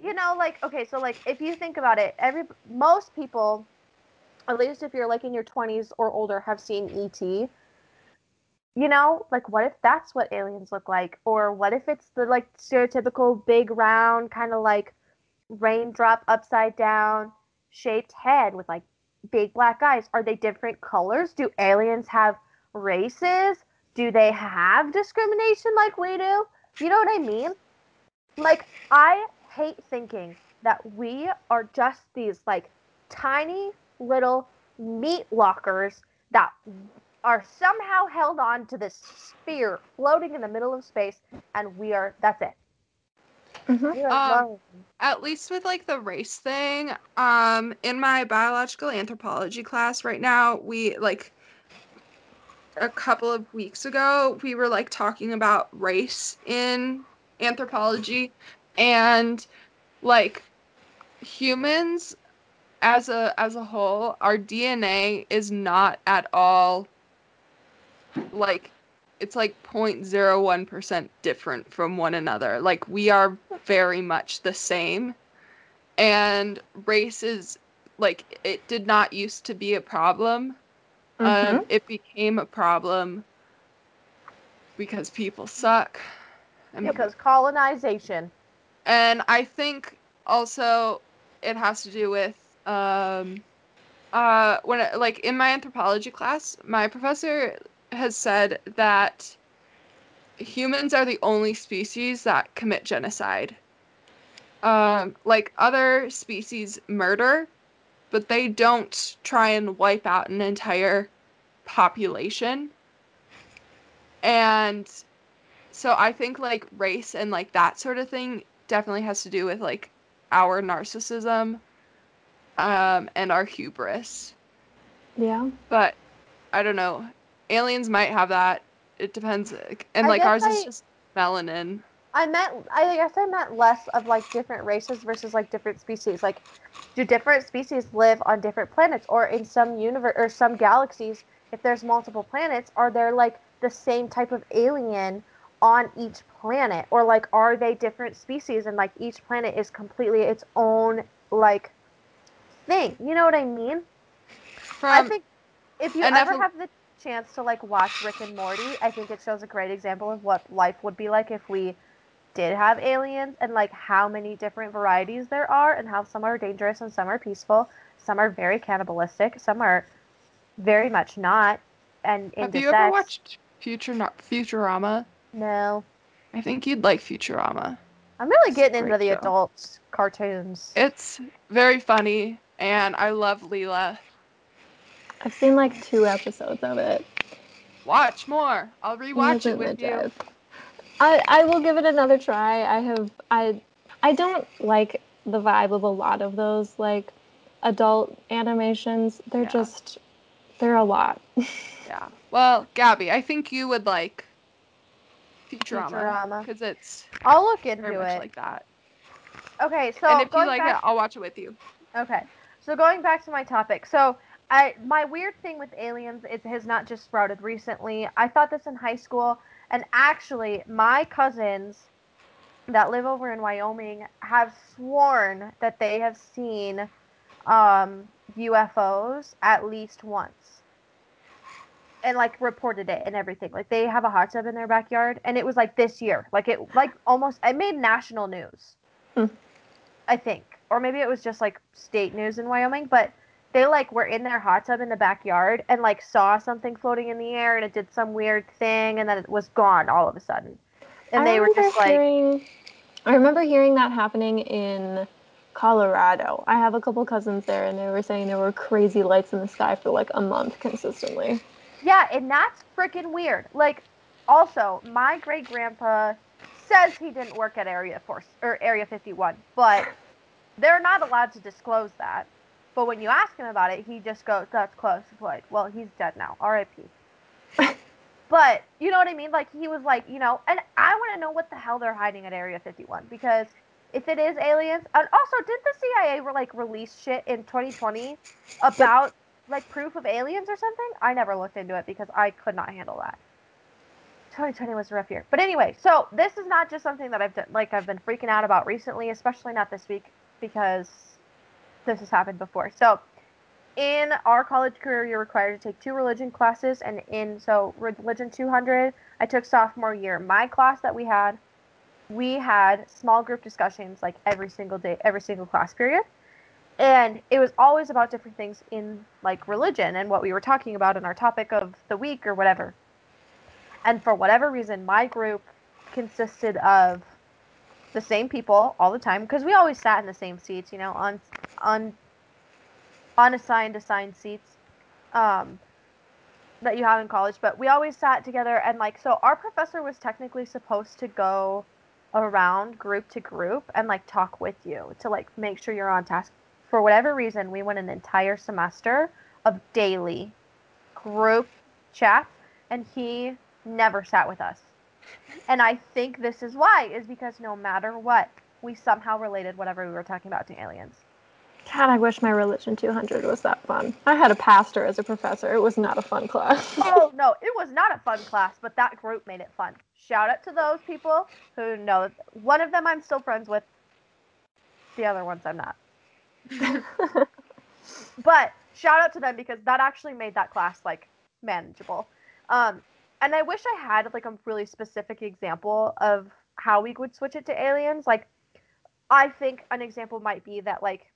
You know like okay so like if you think about it every most people at least if you're like in your 20s or older have seen E.T. you know like what if that's what aliens look like? Or what if it's the like stereotypical big round kind of like raindrop upside down shaped head with like big black eyes? Are they different colors? Do aliens have races? Do they have discrimination like we do? You know what i mean? Like I hate thinking that we are just these like tiny little meat lockers that are somehow held on to this sphere floating in the middle of space and we are that's it. Mhm. Um. At least with like the race thing, um, in my biological anthropology class right now, we like a couple of weeks ago, we were like talking about race in anthropology and like humans as a as a whole, our DNA is not at all like it's like 0.01% different from one another. Like we are very much the same. And race is like it did not used to be a problem. Mhm. Um, it became a problem because people suck. And, because colonization. And I think also it has to do with um, uh, when like in my anthropology class, my professor has said that humans are the only species that commit genocide. Um, like other species murder, but they don't try and wipe out an entire population. And so I think like race and like that sort of thing definitely has to do with like our narcissism um, and our hubris. Yeah. But I don't know. Aliens might have that. It depends. And I like ours I- is just melanin. I meant I guess I meant less of like different races versus like different species. Like do different species live on different planets or in some universe or some galaxies if there's multiple planets are there like the same type of alien on each planet or like are they different species and like each planet is completely its own like thing. You know what I mean? I think if you ever have the chance to like watch Rick and Morty, I think it shows a great example of what life would be like if we did have aliens and like how many different varieties there are and how some are dangerous and some are peaceful, some are very cannibalistic, some are very much not and have you sex. ever watched Future not Futurama? No. I think you'd like Futurama. I'm really It's getting into the show. adult cartoons. It's very funny, and I love Leela. I've seen like two episodes of it. Watch more. I'll rewatch it Hasn't with you. legit. I I will give it another try. I have I I don't like the vibe of a lot of those like adult animations. They're Yeah. just they're a lot. [laughs] Yeah. Well, Gabby, I think you would like Futurama because it's I'll look very into much it. like that. okay, so and if you like back it, I'll watch it with you. Okay. So going back to my topic. So I my weird thing with aliens is it has not just sprouted recently. I thought this in high school and actually my cousins that live over in Wyoming have sworn that they have seen um, UFOs at least once. And like reported it and everything. Like they have a hot tub in their backyard and it was like this year. Like it like almost it made national news. Hmm. I think. Or maybe it was just like state news in Wyoming, but they like were in their hot tub in the backyard and like saw something floating in the air and it did some weird thing and then it was gone all of a sudden. And I they were just like hearing, I remember hearing that happening in Colorado. I have a couple cousins there, and they were saying there were crazy lights in the sky for like a month consistently. Yeah, and that's freaking weird. Like, also, my great grandpa says he didn't work at Area Force or Area 51, but they're not allowed to disclose that. But when you ask him about it, he just goes, "That's close." Like, well, he's dead now. R.I.P. [laughs] but you know what I mean? Like he was like, you know, and I want to know what the hell they're hiding at Area 51 because if it is aliens, and also did the CIA like release shit in 2020 about like proof of aliens or something? I never looked into it because I could not handle that. 2020 was a rough year. But anyway, so this is not just something that I've done, like I've been freaking out about recently, especially not this week because this has happened before. So in our college career, you're required to take two religion classes, and in so religion 200, I took sophomore year. My class that we had, we had small group discussions like every single day, every single class period and it was always about different things in like religion and what we were talking about in our topic of the week or whatever. And for whatever reason my group consisted of the same people all the time because we always sat in the same seats you know on on unassigned assigned seats um, that you have in college. But we always sat together and like so our professor was technically supposed to go around group to group and like talk with you to like make sure you're on task for whatever reason, we went an entire semester of daily group chat, and he never sat with us. And I think this is why, is because no matter what, we somehow related whatever we were talking about to aliens. God, I wish my religion 200 was that fun. I had a pastor as a professor. It was not a fun class. [laughs] oh no, it was not a fun class, but that group made it fun. Shout out to those people who know. One of them I'm still friends with. The other ones I'm not. [laughs] but shout out to them because that actually made that class like manageable. Um, and I wish I had like a really specific example of how we would switch it to aliens. Like, I think an example might be that like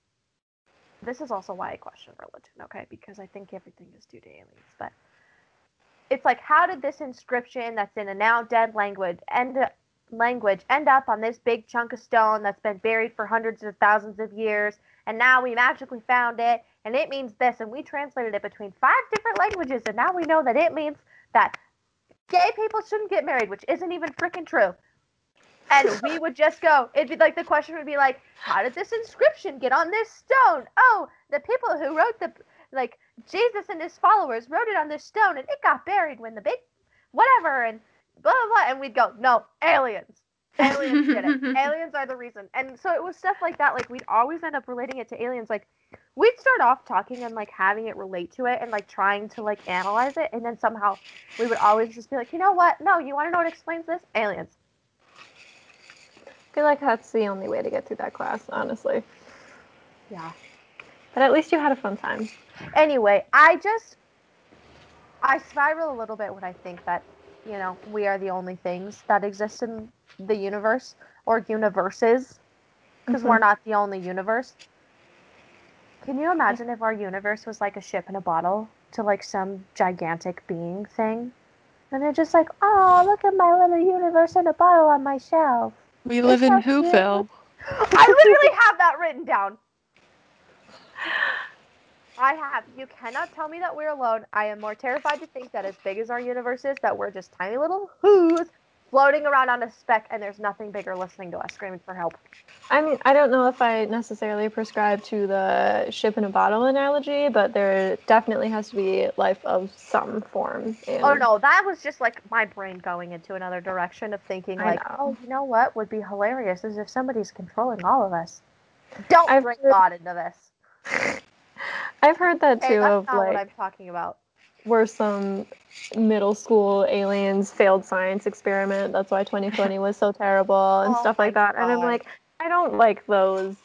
this is also why I question religion, okay? Because I think everything is due to aliens. But it's like, how did this inscription that's in a now dead language end language end up on this big chunk of stone that's been buried for hundreds of thousands of years? and now we magically found it and it means this. And we translated it between five different languages and now we know that it means that gay people shouldn't get married which isn't even freaking true. And we [laughs] would just go it'd be like the question would be like how did this inscription get on this stone? Oh the people who wrote the like jesus and his followers wrote it on this stone and it got buried when the big whatever and blah blah blah and we'd go no aliens aliens did it. [laughs] aliens are the reason. And so it was stuff like that. Like we'd always end up relating it to aliens. Like we'd start off talking and like having it relate to it and like trying to like analyze it, and then somehow we would always just be like, you know what? No, you want to know what explains this? Aliens. I feel like that's the only way to get through that class, honestly. Yeah. But at least you had a fun time. Anyway, I just I spiral a little bit when I think that you know we are the only things that exist in the universe or universes because Mhm. we're not the only universe. Can you imagine if our universe was like a ship in a bottle to like some gigantic being thing? And they're just like, oh, look at my little universe in a bottle on my shelf. We live It's in. Whoville. [laughs] I literally have that written down. I have. You cannot tell me that we're alone. I am more terrified to think that as big as our universe is, that we're just tiny little whoos floating around on a speck and there's nothing bigger listening to us screaming for help. I mean, I don't know if I necessarily prescribe to the ship in a bottle analogy, but there definitely has to be life of some form. And Oh no, that was just like my brain going into another direction of thinking like, oh, you know what would be hilarious is if somebody's controlling all of us. Don't I've bring heard- God into this. [laughs] I've heard that Hey, too that's of not what I'm talking about. where some middle school aliens failed science experiment. That's why 2020 was so terrible and Oh stuff like that. And I'm like, I don't like those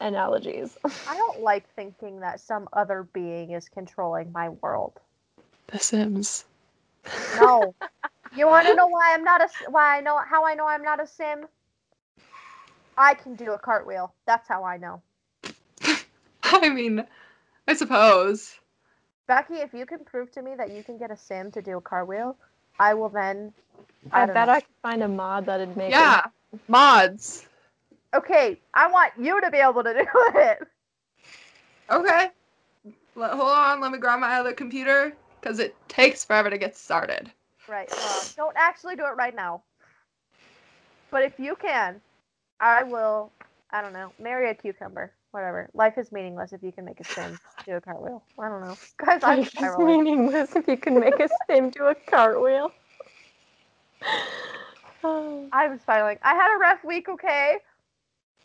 analogies. I don't [laughs] like thinking that some other being is controlling my world. The Sims. [laughs] No. you want to know why I'm not a s- why I know how I know I'm not a sim? I can do a cartwheel. That's how I know. [laughs] I mean, I suppose. Becky, if you can prove to me that you can get a sim to do a car wheel, I will then. I, I, bet know. I could find a mod that'd make Yeah. Mods. Okay, I want you to be able to do [laughs] it. Okay. Let, hold on, let me grab my other computer because it takes forever to get started. Right. Well, don't actually do it right now. But if you can, I will. I don't know. Marry a cucumber. Whatever. Life is meaningless if you can make a sim do [laughs] a cartwheel. I don't know, [laughs] guys. I'm Life is meaningless if you can make a sim do a cartwheel. Oh. I'm spiraling. I had a rough week. Okay.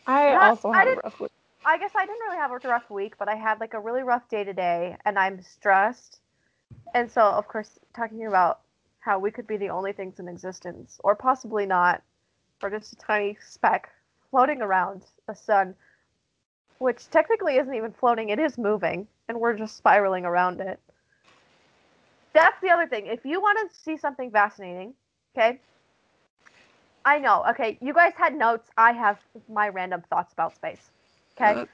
I Not- also I had a rough week. I guess I didn't really have a rough week, but I had like a really rough day today, and I'm stressed. And so, of course, talking about how we could be the only things in existence, or possibly not, or just a tiny speck floating around a sun, which technically isn't even floating, it is moving, and we're just spiraling around it. That's the other thing. If you want to see something fascinating, okay? I know. Okay, you guys had notes. I have my random thoughts about space. Okay Uh,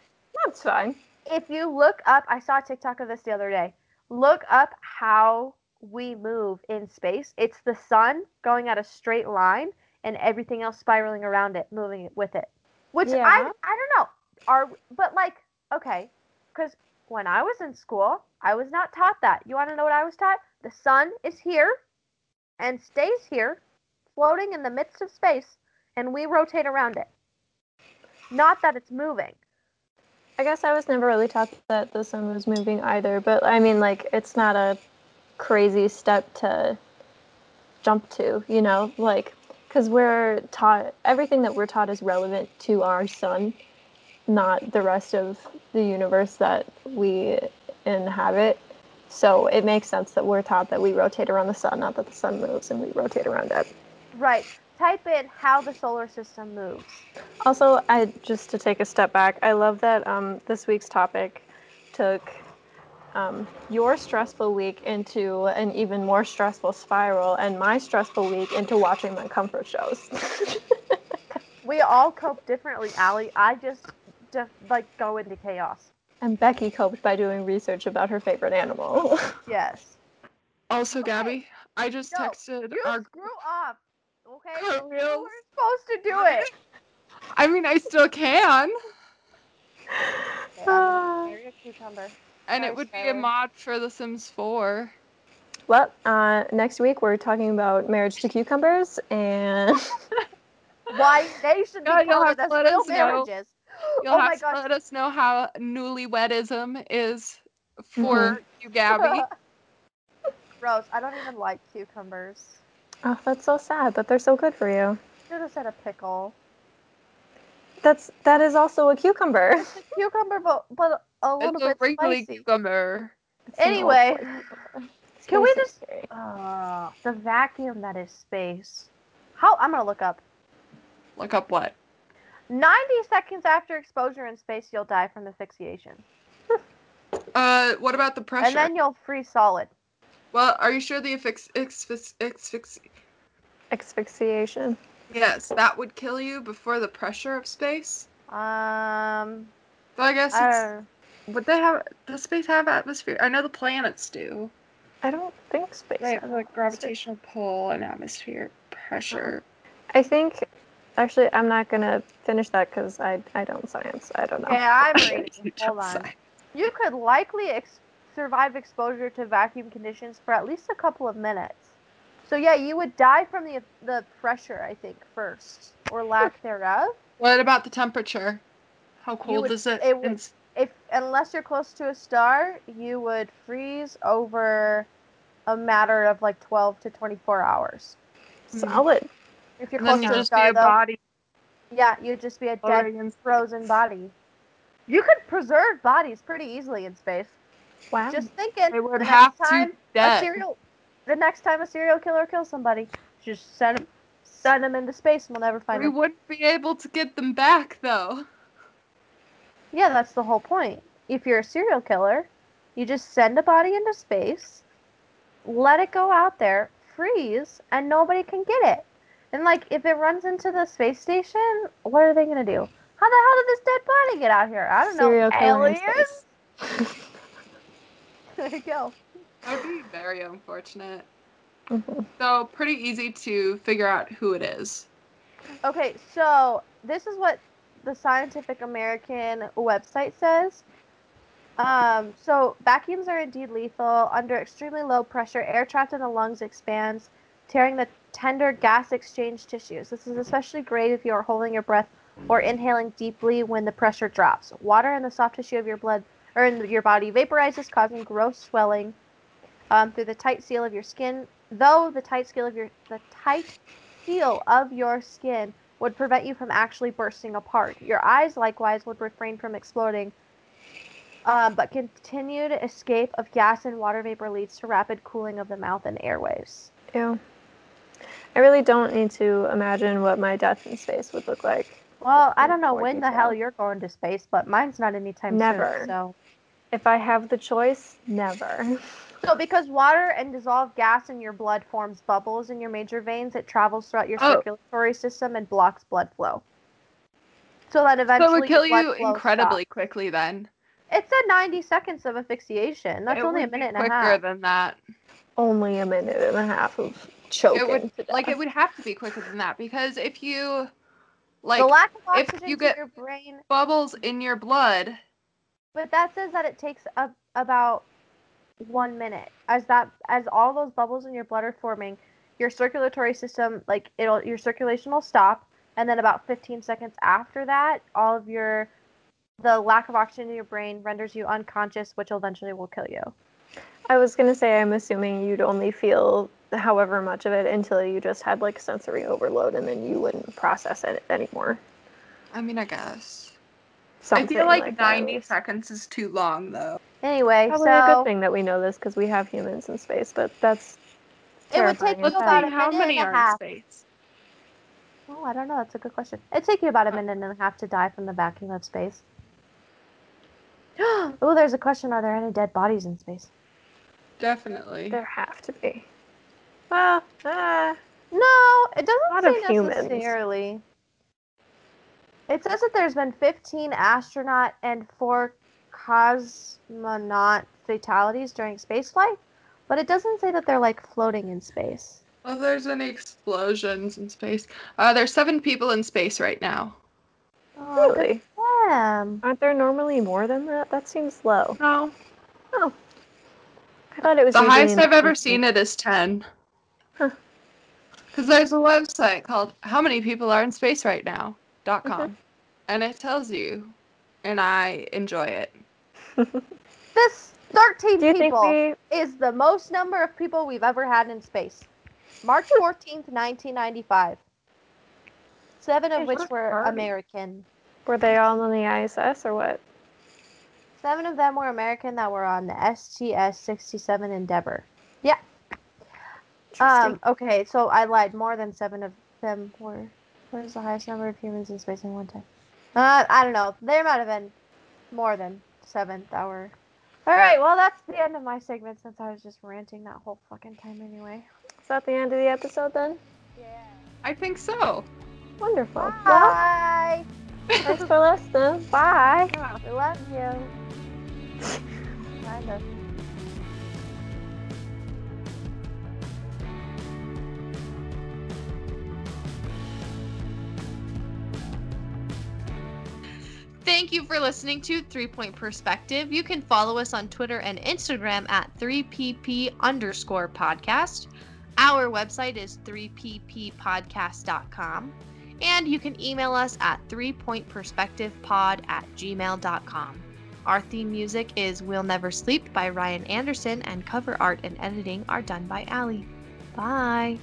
That's fine. if you look up, I saw a TikTok of this the other day. Look up how we move in space. It's the sun going at a straight line and everything else spiraling around it, moving with it. Which I I don't know. Are but like okay, because when I was in school, I was not taught that. You want to know what I was taught? The sun is here and stays here, floating in the midst of space, and we rotate around it. Not that it's moving. I guess I was never really taught that the sun was moving either, but I mean, like, it's not a crazy step to jump to, you know? Like, because we're taught, everything that we're taught is relevant to our sun, not the rest of the universe that we inhabit. So it makes sense that we're taught that we rotate around the sun, not that the sun moves and we rotate around it. Right. Type in how the solar system moves. Also, I just to take a step back, I love that um, this week's topic took um, your stressful week into an even more stressful spiral, and my stressful week into watching my comfort shows. [laughs] We all cope differently, Ali. I just, just like go into chaos. and Becky coped by doing research about her favorite animal. [laughs] Yes. Also, Gabby, I just No, texted You our. screw up. Okay. You Cartwheels. were supposed to do it. I mean, I still can, [laughs] Okay, I'm gonna marry a cucumber. and Sorry, it would be a mod for The Sims 4. well, uh, next week we're talking about marriage to cucumbers, and [laughs] Why they should be Yeah, you'll called have as to let real us know. Marriages. You'll oh have my to gosh. let us know how newlywedism is for you, Gabby. [laughs] Rose, I don't even like cucumbers. oh, that's so sad that they're so good for you. You should have said a pickle. That's that is also a cucumber. It's a cucumber, but but a little It's a bit wrinkly spicy. cucumber. It's an old Anyway. cucumber. Can we just- Uh, the vacuum that is space. How I'm gonna look up. Look up what? 90 seconds after exposure in space, you'll die from asphyxiation, [laughs] Uh, what about the pressure? and then you'll freeze solid. well, are you sure the affix, affix, affix, Asphyxiation. Yes, that would kill you before the pressure of space. Um, So I guess I it's. Would they have? Does space have atmosphere? I know the planets do. I don't think space. They have has like atmosphere. gravitational pull and atmospheric pressure. I think. Actually, I'm not gonna finish that because I I don't science. I don't know. yeah, [laughs] I'm You reading. Hold on. say. You could likely ex- survive exposure to vacuum conditions for at least a couple of minutes. So yeah, you would die from the the pressure, I think, first or lack [laughs] thereof. What about the temperature? How cold would- is it? it would- if unless you're close to a star, you would freeze over a matter of like 12 to 24 hours. Hmm. Solid. If you're close to a star, a though, body yeah, you'd just be a dead, frozen body. You could preserve bodies pretty easily in space. Wow. Just thinking, They would the have next to time a dead. serial, the next time a serial killer kills somebody, just send them, send them into space, and we'll never find them. We wouldn't be able to get them back though. Yeah, that's the whole point. If you're a serial killer, you just send a body into space, let it go out there, freeze, and nobody can get it. And like, if it runs into the space station, what are they gonna do? How the hell did this dead body get out here? I don't Serial know. Aliens? [laughs] [laughs] there you go. That would be very unfortunate. Mhm. So pretty easy to figure out who it is. Okay, so this is what the Scientific American website says. Um, so vacuums are indeed lethal. Under extremely low pressure, air trapped in the lungs expands, tearing the tender gas exchange tissues. This is especially great if you are holding your breath or inhaling deeply when the pressure drops. Water in the soft tissue of your blood or in your body vaporizes, causing gross swelling um, through the tight seal of your skin. Though the tight seal of your the tight seal of your skin would prevent you from actually bursting apart. Your eyes, likewise, would refrain from exploding. Um, but continued escape of gas and water vapor leads to rapid cooling of the mouth and airways. Ew. I really don't need to imagine what my death in space would look like. Well, I don't know more when the hell you're going to space, but mine's not anytime Never. soon. So, If I have the choice, never. [laughs] so because water and dissolved gas in your blood forms bubbles in your major veins, it travels throughout your Oh. circulatory system and blocks blood flow. So that eventually So it would kill you incredibly stops. quickly then. It said 90 seconds of asphyxiation. That's It only a would be minute and a half. quicker half. than that. Only a minute and a half of choking. It would like it would have to be quicker than that because if you like the lack of if you get- your brain, bubbles in your blood, but that says that it takes a, about one minute. As that as all those bubbles in your blood are forming, your circulatory system like it'll your circulation will stop, and then about 15 seconds after that, all of your the lack of oxygen in your brain renders you unconscious, which eventually will kill you. I was gonna say I'm assuming you'd only feel however much of it until you just had like sensory overload and then you wouldn't process it anymore. I mean I guess. Something I feel like, like 90 least. seconds is too long though. Anyway, so Probably a good thing that we know this because we have humans in space, but that's It would take you about a how many and a are in space. Oh, I don't know. That's a good question. It'd take you about a minute and a half to die from the vacuum of space. [gasps] oh, there's a question. Are there any dead bodies in space? Definitely. there have to be. Well, uh, No, it doesn't say of humans. necessarily. It says that there's been 15 astronaut and four cosmonaut fatalities during spaceflight, but it doesn't say that they're like floating in space. Well, there's any explosions in space. Uh, there's seven people in space right now. Oh, good really? Aren't there normally more than that? That seems low. No. Oh. I thought it was The highest I've ever 20. seen it is 10. Huh. Because there's a website called How Many People Are in Space Right Now dot Mm-hmm. com, and it tells you, and I enjoy it. [laughs] This 13 Do think people we is the most number of people we've ever had in space. March 14th, 1995. Seven of which were American. were they all on the ISS or what? Seven of them were American that were on the STS 67 Endeavour. Yeah. Um, Interesting. okay, so I lied. More than seven of them were. What is the highest number of humans in space in one time? Uh, I don't know. There might have been more than seven that were. Alright, well, that's the end of my segment since I was just ranting that whole fucking time anyway. Is that the end of the episode then? Yeah. I think so. Wonderful. Well, Bye! Thanks for listening. Bye. We love you. [laughs] kind of. Thank you for listening to Three Point Perspective. You can follow us on Twitter and Instagram at 3pp underscore podcast. Our website is 3pppodcast.com. And you can email us at 3pointperspectivepod at gmail.com. Our theme music is We'll Never Sleep by Ryan Andersen, and cover art and editing are done by Ali. Bye.